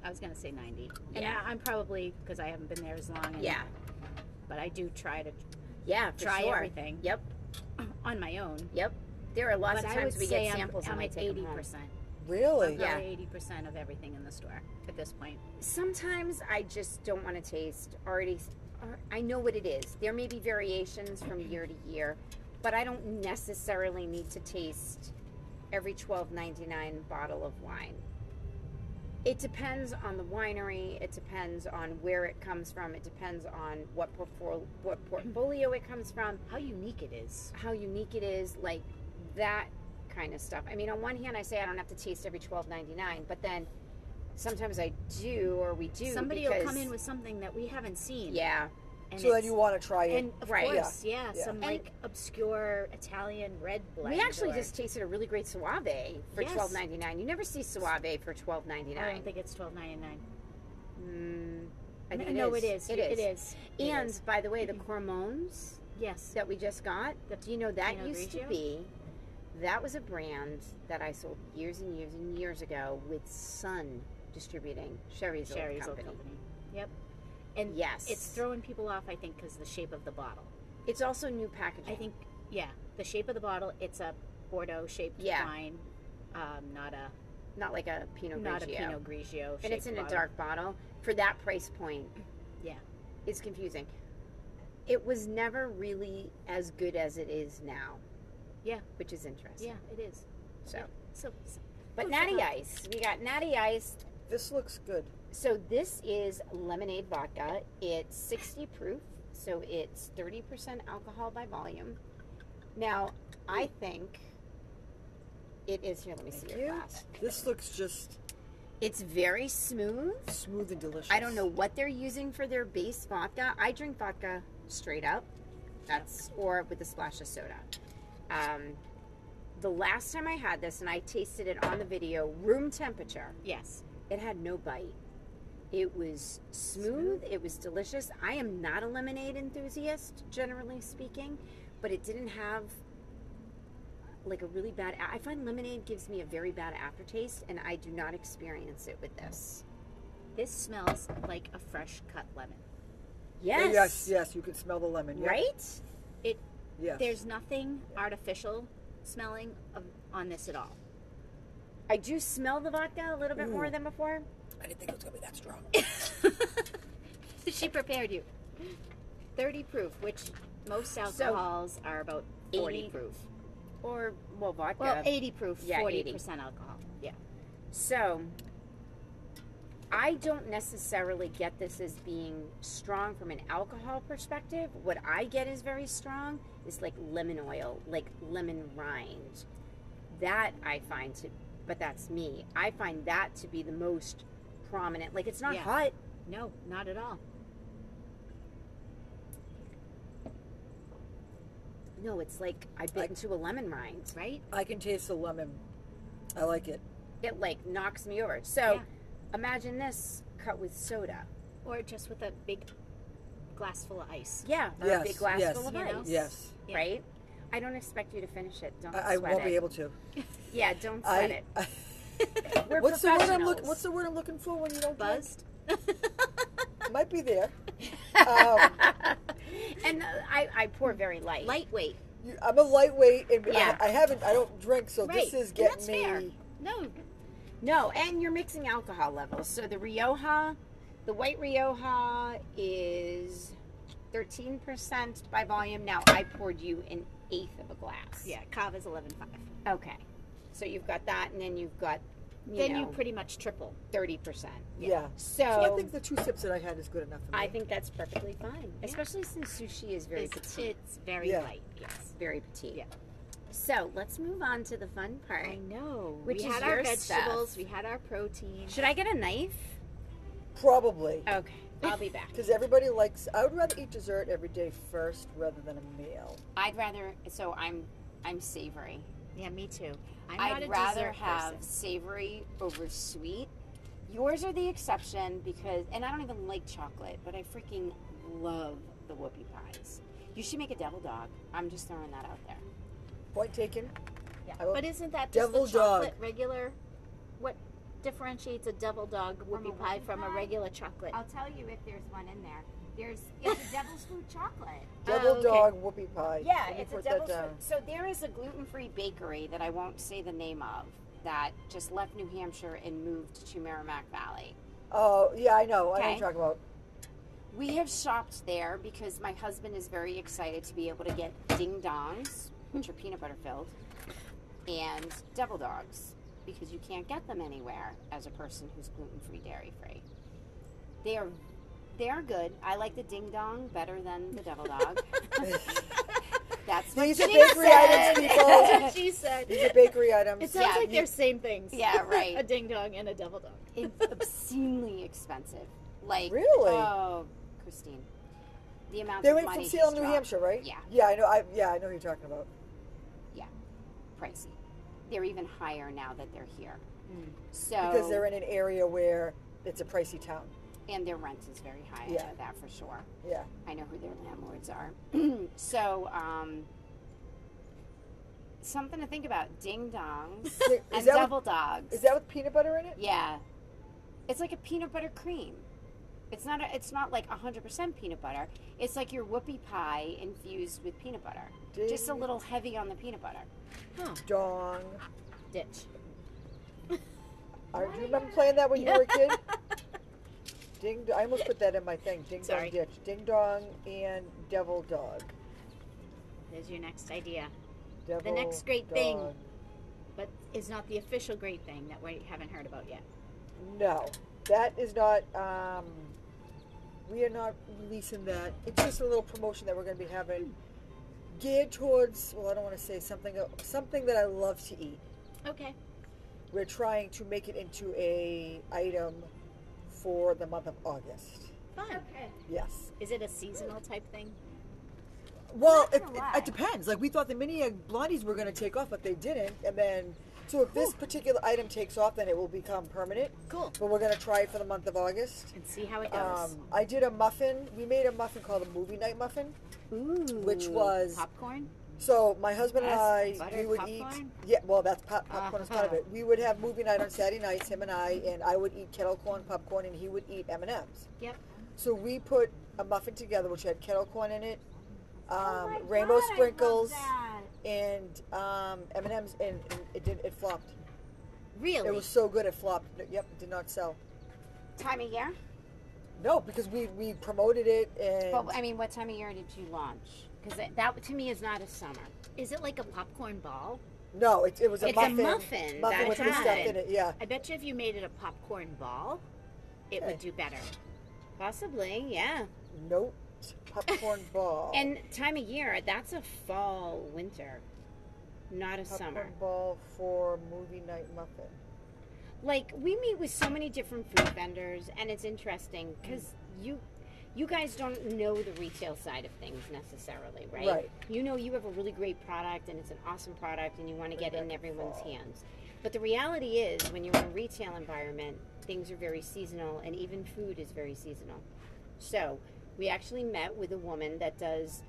[SPEAKER 2] I was gonna say 90. And
[SPEAKER 1] Yeah.
[SPEAKER 2] I, I'm probably because I haven't been there as long. And,
[SPEAKER 1] Yeah,
[SPEAKER 2] But I do try to
[SPEAKER 1] yeah, for
[SPEAKER 2] try
[SPEAKER 1] sure.
[SPEAKER 2] everything
[SPEAKER 1] Yep,
[SPEAKER 2] on my own.
[SPEAKER 1] yep. There are lots
[SPEAKER 2] but
[SPEAKER 1] of times we
[SPEAKER 2] say
[SPEAKER 1] get
[SPEAKER 2] I'm-
[SPEAKER 1] samples
[SPEAKER 2] I'm,
[SPEAKER 1] and I take
[SPEAKER 2] 80
[SPEAKER 1] them home.
[SPEAKER 2] percent.
[SPEAKER 3] Really?
[SPEAKER 1] Yeah.
[SPEAKER 2] eighty percent of everything in the store at this point.
[SPEAKER 1] sometimes I just don't want to taste already. Uh, I know what it is. There may be variations from year to year, but I don't necessarily need to taste every twelve ninety nine bottle of wine. It depends on the winery. It depends on where it comes from. It depends on what portfolio, what portfolio it comes from
[SPEAKER 2] How unique it is.
[SPEAKER 1] how unique it is, like that kind of stuff. I mean, on one hand, I say I don't have to taste every twelve ninety nine, but then sometimes I do, or we do.
[SPEAKER 2] Somebody
[SPEAKER 1] because,
[SPEAKER 2] will come in with something that we haven't seen.
[SPEAKER 1] yeah,
[SPEAKER 2] And
[SPEAKER 3] So then you want to try it?
[SPEAKER 2] and of
[SPEAKER 1] Right.
[SPEAKER 2] course, yeah,
[SPEAKER 3] Yeah.
[SPEAKER 2] some
[SPEAKER 1] And-
[SPEAKER 2] like obscure Italian red blend.
[SPEAKER 1] we actually
[SPEAKER 2] or-
[SPEAKER 1] just tasted a really great Soave for
[SPEAKER 2] Yes.
[SPEAKER 1] twelve ninety nine. You never see Soave for twelve ninety
[SPEAKER 2] I
[SPEAKER 1] nine.
[SPEAKER 2] don't think it's twelve ninety nine.
[SPEAKER 1] Mm, I think
[SPEAKER 2] no,
[SPEAKER 1] it
[SPEAKER 2] it is.
[SPEAKER 1] It is.
[SPEAKER 2] It is. It
[SPEAKER 1] And
[SPEAKER 2] is.
[SPEAKER 1] by the way, the Cormones
[SPEAKER 2] yes,
[SPEAKER 1] that we just got,
[SPEAKER 2] The
[SPEAKER 1] do you know that
[SPEAKER 2] Pinot
[SPEAKER 1] used to be? That was a brand that I sold years and years and years ago with Sun Distributing, Sherry's, old
[SPEAKER 2] Sherry's
[SPEAKER 1] company.
[SPEAKER 2] old company. Yep. And
[SPEAKER 1] Yes.
[SPEAKER 2] it's throwing people off. I think because the shape of the bottle.
[SPEAKER 1] It's also new packaging.
[SPEAKER 2] I think yeah, the shape of the bottle. It's a Bordeaux shaped
[SPEAKER 1] Yeah.
[SPEAKER 2] wine, um, not a
[SPEAKER 1] not like a Pinot Grigio.
[SPEAKER 2] not a. Pinot Grigio.
[SPEAKER 1] and it's in a dark bottle for that price point.
[SPEAKER 2] Yeah.
[SPEAKER 1] It's confusing. It was never really as good as it is now.
[SPEAKER 2] Yeah.
[SPEAKER 1] Which is interesting.
[SPEAKER 2] Yeah, it is.
[SPEAKER 1] So,
[SPEAKER 2] So,
[SPEAKER 1] but Natty
[SPEAKER 2] thought.
[SPEAKER 1] Ice, we got Natty Ice.
[SPEAKER 3] This looks good.
[SPEAKER 1] So this is lemonade vodka. It's 60 proof, so it's 30% alcohol by volume. Now, I hmm. think it is here. Let me see
[SPEAKER 3] Thank
[SPEAKER 1] your
[SPEAKER 3] you.
[SPEAKER 1] glass.
[SPEAKER 3] This looks just
[SPEAKER 1] It's very smooth.
[SPEAKER 3] smooth and delicious.
[SPEAKER 1] I don't know what they're using for their base vodka. I drink vodka straight up. That's or with a splash of soda. Um, the last time I had this, and I tasted it on the video, room temperature.
[SPEAKER 2] yes.
[SPEAKER 1] It had no bite. It was smooth. It was delicious. I am not a lemonade enthusiast, generally speaking, but it didn't have like a really bad. I find lemonade gives me a very bad aftertaste, and I do not experience it with this.
[SPEAKER 2] This smells like a fresh cut lemon.
[SPEAKER 1] Yes.
[SPEAKER 3] Yes, yes, you can smell the lemon. Yep.
[SPEAKER 1] Right?
[SPEAKER 3] Yes.
[SPEAKER 2] There's nothing artificial smelling of, on this at all.
[SPEAKER 1] I do smell the vodka a little bit more than before.
[SPEAKER 3] I didn't think it was gonna be that strong.
[SPEAKER 2] she prepared you. 30 proof, which most alcohols are about 40
[SPEAKER 1] 80.
[SPEAKER 2] proof.
[SPEAKER 1] Or well, vodka.
[SPEAKER 2] Well, 80 proof,
[SPEAKER 1] Yeah,
[SPEAKER 2] 40%
[SPEAKER 1] 80.
[SPEAKER 2] alcohol. Yeah.
[SPEAKER 1] So, I don't necessarily get this as being strong from an alcohol perspective. What I get is very strong is like lemon oil, like lemon rind. That I find to, but that's me. I find that to be the most prominent. Like it's not
[SPEAKER 2] Yeah.
[SPEAKER 1] hot.
[SPEAKER 2] No, not at all.
[SPEAKER 1] No, it's like I bit
[SPEAKER 3] Like-
[SPEAKER 1] into a lemon rind.
[SPEAKER 2] Right?
[SPEAKER 3] I can taste the lemon. I like it.
[SPEAKER 1] It like knocks me over. So,
[SPEAKER 2] Yeah.
[SPEAKER 1] imagine this cut with soda.
[SPEAKER 2] Or just with a big glass full of ice.
[SPEAKER 1] Yeah, or
[SPEAKER 3] yes.
[SPEAKER 1] a big glass
[SPEAKER 3] yes.
[SPEAKER 1] full of
[SPEAKER 2] You know?
[SPEAKER 1] ice.
[SPEAKER 3] Yes.
[SPEAKER 2] Yeah.
[SPEAKER 1] right? I don't expect you to finish it. Don't
[SPEAKER 3] I, I won't
[SPEAKER 1] it.
[SPEAKER 3] be able to.
[SPEAKER 1] Yeah, don't sweat
[SPEAKER 3] I,
[SPEAKER 1] it.
[SPEAKER 3] I
[SPEAKER 1] We're
[SPEAKER 3] what's the word I'm
[SPEAKER 1] professionals.
[SPEAKER 3] looking? What's the word I'm looking for when you don't drink?
[SPEAKER 2] Buzzed?
[SPEAKER 3] Might be there. Um,
[SPEAKER 1] and uh, I, I pour very light.
[SPEAKER 2] Lightweight.
[SPEAKER 3] you, I'm a lightweight, and
[SPEAKER 1] Yeah.
[SPEAKER 3] I, I haven't. I don't drink, so
[SPEAKER 2] Right.
[SPEAKER 3] this is getting
[SPEAKER 2] that's
[SPEAKER 3] me.
[SPEAKER 2] fair. No,
[SPEAKER 1] No, and you're mixing alcohol levels. So the Rioja, the white Rioja is 13% by volume. Now I poured you an eighth of a glass.
[SPEAKER 2] yeah, Cava's 11.5.
[SPEAKER 1] Okay. So you've got that, and then you've got, you
[SPEAKER 2] Then
[SPEAKER 1] know,
[SPEAKER 2] you pretty much triple.
[SPEAKER 1] 30%.
[SPEAKER 3] Yeah.
[SPEAKER 1] So,
[SPEAKER 3] So I think the two sips that I had is good enough for me.
[SPEAKER 1] I think that's perfectly fine,
[SPEAKER 2] Yeah.
[SPEAKER 1] especially since sushi is very
[SPEAKER 2] It's,
[SPEAKER 1] petite.
[SPEAKER 2] it's very
[SPEAKER 3] Yeah.
[SPEAKER 2] light, yes.
[SPEAKER 1] very petite.
[SPEAKER 2] Yeah.
[SPEAKER 1] So let's move on to the fun part.
[SPEAKER 2] I know.
[SPEAKER 1] Which
[SPEAKER 2] we
[SPEAKER 1] is
[SPEAKER 2] had
[SPEAKER 1] your
[SPEAKER 2] our vegetables,
[SPEAKER 1] stuff.
[SPEAKER 2] we had our protein.
[SPEAKER 1] Should I get a knife?
[SPEAKER 3] Probably
[SPEAKER 1] Okay, I'll be back.
[SPEAKER 3] because everybody likes. I would rather eat dessert every day first rather than a meal.
[SPEAKER 1] I'd rather. So I'm I'm savory.
[SPEAKER 2] Yeah, me too. I'm
[SPEAKER 1] i
[SPEAKER 2] not a
[SPEAKER 1] would rather have
[SPEAKER 2] person.
[SPEAKER 1] savory over sweet. Yours are the exception because, and I don't even like chocolate, but I freaking love the whoopie pies. You should make a devil dog. I'm just throwing that out there.
[SPEAKER 3] Point taken.
[SPEAKER 2] Yeah. But isn't that just
[SPEAKER 3] Devil
[SPEAKER 2] the chocolate
[SPEAKER 3] dog.
[SPEAKER 2] regular? What differentiates a devil dog
[SPEAKER 1] From
[SPEAKER 2] whoopie pie
[SPEAKER 1] whoopie
[SPEAKER 2] from a regular chocolate?
[SPEAKER 1] I'll tell you if there's one in there. There's it's a devil's food chocolate.
[SPEAKER 3] Devil oh,
[SPEAKER 2] okay.
[SPEAKER 3] dog whoopie pie.
[SPEAKER 1] Yeah, it's a devil's
[SPEAKER 3] that
[SPEAKER 1] food. So there is a gluten-free bakery that I won't say the name of that just left New Hampshire and moved to Merrimack Valley.
[SPEAKER 3] Oh yeah, I know. I know what
[SPEAKER 1] Okay.
[SPEAKER 3] you're talking about.
[SPEAKER 1] We have shopped there because my husband is very excited to be able to get ding dongs, which are peanut butter filled, and devil dogs because you can't get them anywhere as a person who's gluten free, dairy free. They are they are good. I like the ding dong better than the devil dog. That's what
[SPEAKER 3] These are
[SPEAKER 1] she
[SPEAKER 3] bakery
[SPEAKER 1] said.
[SPEAKER 3] items, people.
[SPEAKER 2] That's what she said.
[SPEAKER 3] These are bakery items.
[SPEAKER 2] It sounds
[SPEAKER 1] Yeah,
[SPEAKER 2] like
[SPEAKER 1] you-
[SPEAKER 2] they're same things.
[SPEAKER 1] Yeah, right.
[SPEAKER 2] a ding dong and a devil dog.
[SPEAKER 1] It's obscenely expensive. Like
[SPEAKER 3] Really?
[SPEAKER 1] Oh, Christine, the amount
[SPEAKER 3] They went from
[SPEAKER 1] has
[SPEAKER 3] Salem, New
[SPEAKER 1] dropped.
[SPEAKER 3] Hampshire, right?
[SPEAKER 1] Yeah.
[SPEAKER 3] Yeah, I know. I yeah, I know who you're talking about.
[SPEAKER 1] Yeah, pricey. They're even higher now that they're here.
[SPEAKER 2] Mm.
[SPEAKER 1] So
[SPEAKER 3] Because they're in an area where it's a pricey town.
[SPEAKER 1] and their rent is very high. I
[SPEAKER 3] Yeah.
[SPEAKER 1] know that for sure.
[SPEAKER 3] Yeah.
[SPEAKER 1] I know who their landlords are. so um, something to think about: ding dongs and devil
[SPEAKER 3] with,
[SPEAKER 1] dogs.
[SPEAKER 3] is that with peanut butter in it?
[SPEAKER 1] yeah, it's like a peanut butter cream. It's not. A, it's not like hundred percent peanut butter. It's like your whoopie pie infused with peanut butter. Just a little heavy on the peanut butter.
[SPEAKER 3] dong.
[SPEAKER 2] Ditch.
[SPEAKER 3] I, do you remember playing that when you were a kid? Ding. I almost put that in my thing. Ding
[SPEAKER 2] Sorry.
[SPEAKER 3] dong ditch. Ding dong and devil dog.
[SPEAKER 2] There's your next idea.
[SPEAKER 3] Devil
[SPEAKER 2] next great thing. but is not the official great thing that we haven't heard about yet.
[SPEAKER 3] No, that is not. Um, we are not releasing that. It's just a little promotion that we're going to be having, geared towards. Well, I don't want to say something. Uh, something that I love to eat.
[SPEAKER 2] Okay.
[SPEAKER 3] We're trying to make it into a item for the month of August.
[SPEAKER 2] Fun.
[SPEAKER 1] Okay.
[SPEAKER 3] Yes.
[SPEAKER 2] Is it a seasonal type thing?
[SPEAKER 3] Well, it, it, it depends. Like we thought the mini egg blondies were going to take off, but they didn't. And then, so if this particular item takes off, then it will become permanent.
[SPEAKER 2] Cool.
[SPEAKER 3] But we're going to try it for the month of August.
[SPEAKER 2] And see how it goes.
[SPEAKER 3] Um, I did a muffin. We made a muffin called a movie night muffin.
[SPEAKER 2] Ooh.
[SPEAKER 3] which was-
[SPEAKER 2] popcorn.
[SPEAKER 3] So my husband and
[SPEAKER 2] Yes,
[SPEAKER 3] I, we
[SPEAKER 2] buttered
[SPEAKER 3] would
[SPEAKER 2] popcorn?
[SPEAKER 3] eat. Yeah, well, that's pop, popcorn is part of
[SPEAKER 2] Uh-huh.
[SPEAKER 3] it. We would have movie night on Saturday nights, him and I, and I would eat kettle corn popcorn, and he would eat M and M's.
[SPEAKER 2] Yep.
[SPEAKER 3] So we put a muffin together, which had kettle corn in it, um,
[SPEAKER 1] Oh my
[SPEAKER 3] rainbow
[SPEAKER 1] God, I love
[SPEAKER 3] sprinkles. And um, M and M's, and and it did it flopped.
[SPEAKER 2] Really?
[SPEAKER 3] It was so good it flopped. Yep, it did not sell.
[SPEAKER 1] Time of year?
[SPEAKER 3] No, because we we promoted it and
[SPEAKER 1] Well, I mean, what time of year did you launch? Because that, to me is not a summer.
[SPEAKER 2] Is it like a popcorn ball?
[SPEAKER 3] no, it, it was a
[SPEAKER 1] It's a
[SPEAKER 3] muffin.
[SPEAKER 2] muffin
[SPEAKER 3] muffin with the stuff in it. Yeah.
[SPEAKER 2] I bet you if you made it a popcorn ball, it
[SPEAKER 3] Okay.
[SPEAKER 2] would do better.
[SPEAKER 1] Possibly, yeah.
[SPEAKER 3] Nope. Popcorn ball.
[SPEAKER 1] And time of year, that's a fall, winter, not a summer.
[SPEAKER 3] popcorn
[SPEAKER 1] summer.
[SPEAKER 3] ball for movie night muffin.
[SPEAKER 1] Like we meet with so many different food vendors, and it's interesting because you. You guys don't know the retail side of things necessarily, right?
[SPEAKER 3] Right.
[SPEAKER 1] You know you have a really great product and it's an awesome product and you want to get in everyone's hands. But the reality is when you're in a retail environment, things are very seasonal and even food is very seasonal. So, we actually met with a woman that does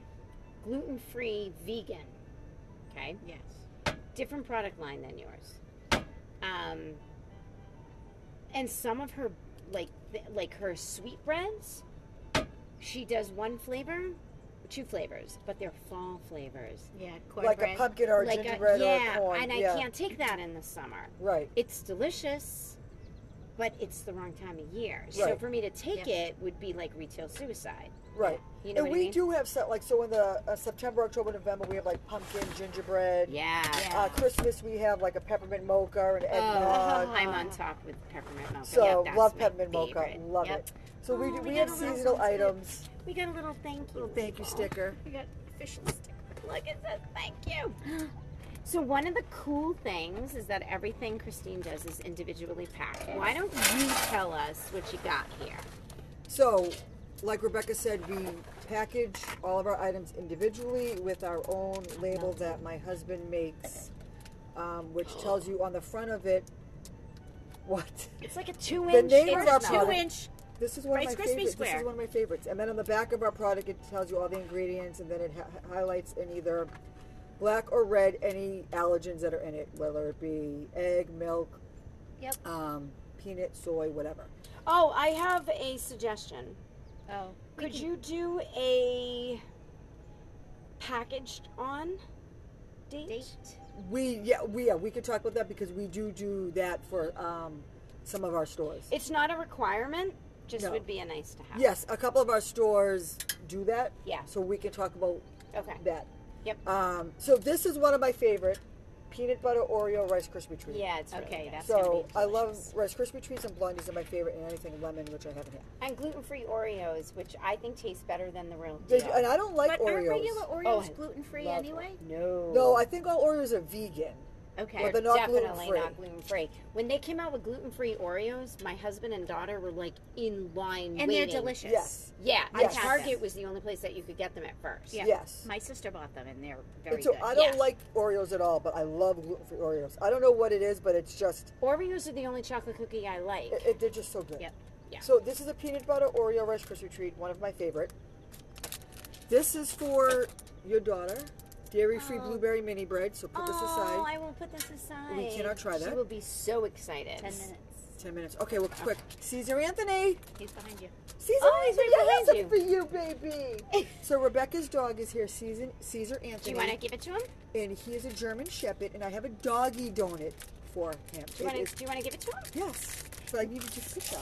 [SPEAKER 1] gluten-free vegan. Okay?
[SPEAKER 2] Yes.
[SPEAKER 1] different product line than yours. Um, and some of her like th- like her sweetbreads, she does one flavor, two flavors, but they're fall flavors.
[SPEAKER 2] Yeah,
[SPEAKER 3] Like a pumpkin or
[SPEAKER 1] like
[SPEAKER 3] gingerbread
[SPEAKER 1] yeah,
[SPEAKER 3] or corn.
[SPEAKER 1] and I
[SPEAKER 3] yeah.
[SPEAKER 1] can't take that in the summer.
[SPEAKER 3] Right.
[SPEAKER 1] It's delicious, but it's the wrong time of year. So for me to take it would be like retail suicide.
[SPEAKER 3] Right.
[SPEAKER 1] You know
[SPEAKER 3] and
[SPEAKER 1] what
[SPEAKER 3] we
[SPEAKER 1] I mean?
[SPEAKER 3] do have stuff like so in the uh, September, October, November we have like pumpkin, gingerbread.
[SPEAKER 1] Yeah.
[SPEAKER 2] Yeah.
[SPEAKER 3] Uh, Christmas we have like a peppermint mocha and eggnog. Oh.
[SPEAKER 1] I'm on top with peppermint mocha.
[SPEAKER 3] So
[SPEAKER 1] Yep, that's
[SPEAKER 3] love
[SPEAKER 1] my
[SPEAKER 3] peppermint mocha, love
[SPEAKER 1] Yep.
[SPEAKER 3] it. So we
[SPEAKER 1] Oh,
[SPEAKER 3] do,
[SPEAKER 1] we
[SPEAKER 3] we, have seasonal items.
[SPEAKER 1] We got a little thank you.
[SPEAKER 3] Little thank you sticker.
[SPEAKER 2] We got official sticker.
[SPEAKER 1] Look, it says thank you. So one of the cool things is that everything Christine does is individually packed. Why don't you tell us what you got here?
[SPEAKER 3] So, like Rebecca said, we package all of our items individually with our own label that my husband makes, um, which tells you on the front of it what.
[SPEAKER 1] It's like a two
[SPEAKER 3] The
[SPEAKER 1] inch.
[SPEAKER 3] name of our
[SPEAKER 1] not-
[SPEAKER 2] Two
[SPEAKER 3] product-
[SPEAKER 2] inch.
[SPEAKER 3] This is one
[SPEAKER 2] Rice
[SPEAKER 3] of my
[SPEAKER 2] Krispie
[SPEAKER 3] favorites. This
[SPEAKER 2] Square.
[SPEAKER 3] is one of my favorites. And then on the back of our product, it tells you all the ingredients, and then it ha- highlights in either black or red any allergens that are in it, whether it be egg, milk,
[SPEAKER 2] Yep.
[SPEAKER 3] um, peanut, soy, whatever.
[SPEAKER 1] Oh, I have a suggestion.
[SPEAKER 2] Oh.
[SPEAKER 1] Could
[SPEAKER 2] can-
[SPEAKER 1] you do a packaged on date?
[SPEAKER 2] date?
[SPEAKER 3] We yeah we yeah we could talk about that because we do do that for um, some of our stores.
[SPEAKER 1] It's not a requirement. Just
[SPEAKER 3] No.
[SPEAKER 1] would be a nice to have.
[SPEAKER 3] Yes, a couple of our stores do that.
[SPEAKER 1] Yeah.
[SPEAKER 3] So we can talk about
[SPEAKER 1] Okay.
[SPEAKER 3] that.
[SPEAKER 1] Yep.
[SPEAKER 3] Um, so this is one of my favorite peanut butter Oreo Rice Krispie treats.
[SPEAKER 1] Yeah, it's really
[SPEAKER 2] Okay,
[SPEAKER 1] good.
[SPEAKER 2] that's
[SPEAKER 3] So
[SPEAKER 2] be
[SPEAKER 3] I love. Rice Krispie treats and blondies are my favorite, and anything lemon, which I haven't had.
[SPEAKER 1] and gluten-free Oreos, which I think taste better than the real
[SPEAKER 3] They-
[SPEAKER 1] deal.
[SPEAKER 3] and I don't like
[SPEAKER 2] But
[SPEAKER 3] Oreos.
[SPEAKER 2] aren't regular
[SPEAKER 1] Oh,
[SPEAKER 2] Oreos
[SPEAKER 1] I
[SPEAKER 2] gluten free
[SPEAKER 3] love
[SPEAKER 2] anyway?
[SPEAKER 1] no.
[SPEAKER 3] no, I think all Oreos are vegan.
[SPEAKER 1] Okay,
[SPEAKER 3] But they're not
[SPEAKER 1] definitely
[SPEAKER 3] gluten-free.
[SPEAKER 1] not gluten free. When they came out with gluten free Oreos, my husband and daughter were like in line
[SPEAKER 2] And
[SPEAKER 1] waiting.
[SPEAKER 2] they're delicious.
[SPEAKER 3] Yes.
[SPEAKER 1] Yeah,
[SPEAKER 3] Yes.
[SPEAKER 1] and Target was the only place that you could get them at first.
[SPEAKER 2] Yeah.
[SPEAKER 3] Yes.
[SPEAKER 2] My sister bought them and they're very
[SPEAKER 3] And so
[SPEAKER 2] good.
[SPEAKER 3] I don't
[SPEAKER 1] Yeah.
[SPEAKER 3] like Oreos at all, but I love gluten-free Oreos. I don't know what it is, but it's just
[SPEAKER 1] Oreos are the only chocolate cookie I like.
[SPEAKER 3] it, it- they're just so good.
[SPEAKER 2] Yep.
[SPEAKER 1] Yeah.
[SPEAKER 3] So this is a peanut butter Oreo Rice Krispie treat, one of my favorite. This is for your daughter, dairy-free
[SPEAKER 1] Oh.
[SPEAKER 3] blueberry mini bread. So put this aside.
[SPEAKER 1] oh,
[SPEAKER 3] aside.
[SPEAKER 1] I will put this aside.
[SPEAKER 3] We cannot try that.
[SPEAKER 1] She will be so excited.
[SPEAKER 2] Ten minutes.
[SPEAKER 3] Ten minutes. Okay, well, quick. Caesar Anthony.
[SPEAKER 2] He's behind you.
[SPEAKER 3] Caesar
[SPEAKER 1] Oh, he's
[SPEAKER 3] Anthony,
[SPEAKER 1] right
[SPEAKER 3] I have
[SPEAKER 1] behind
[SPEAKER 3] something for you, baby. so Rebecca's dog is here, Caesar, Caesar
[SPEAKER 1] Do
[SPEAKER 3] Anthony,
[SPEAKER 1] you want to give it to him?
[SPEAKER 3] and he is a German Shepherd, and I have a doggy donut for him.
[SPEAKER 1] Do you want to? Do you want to give it to him?
[SPEAKER 3] yes. So I need to take a picture.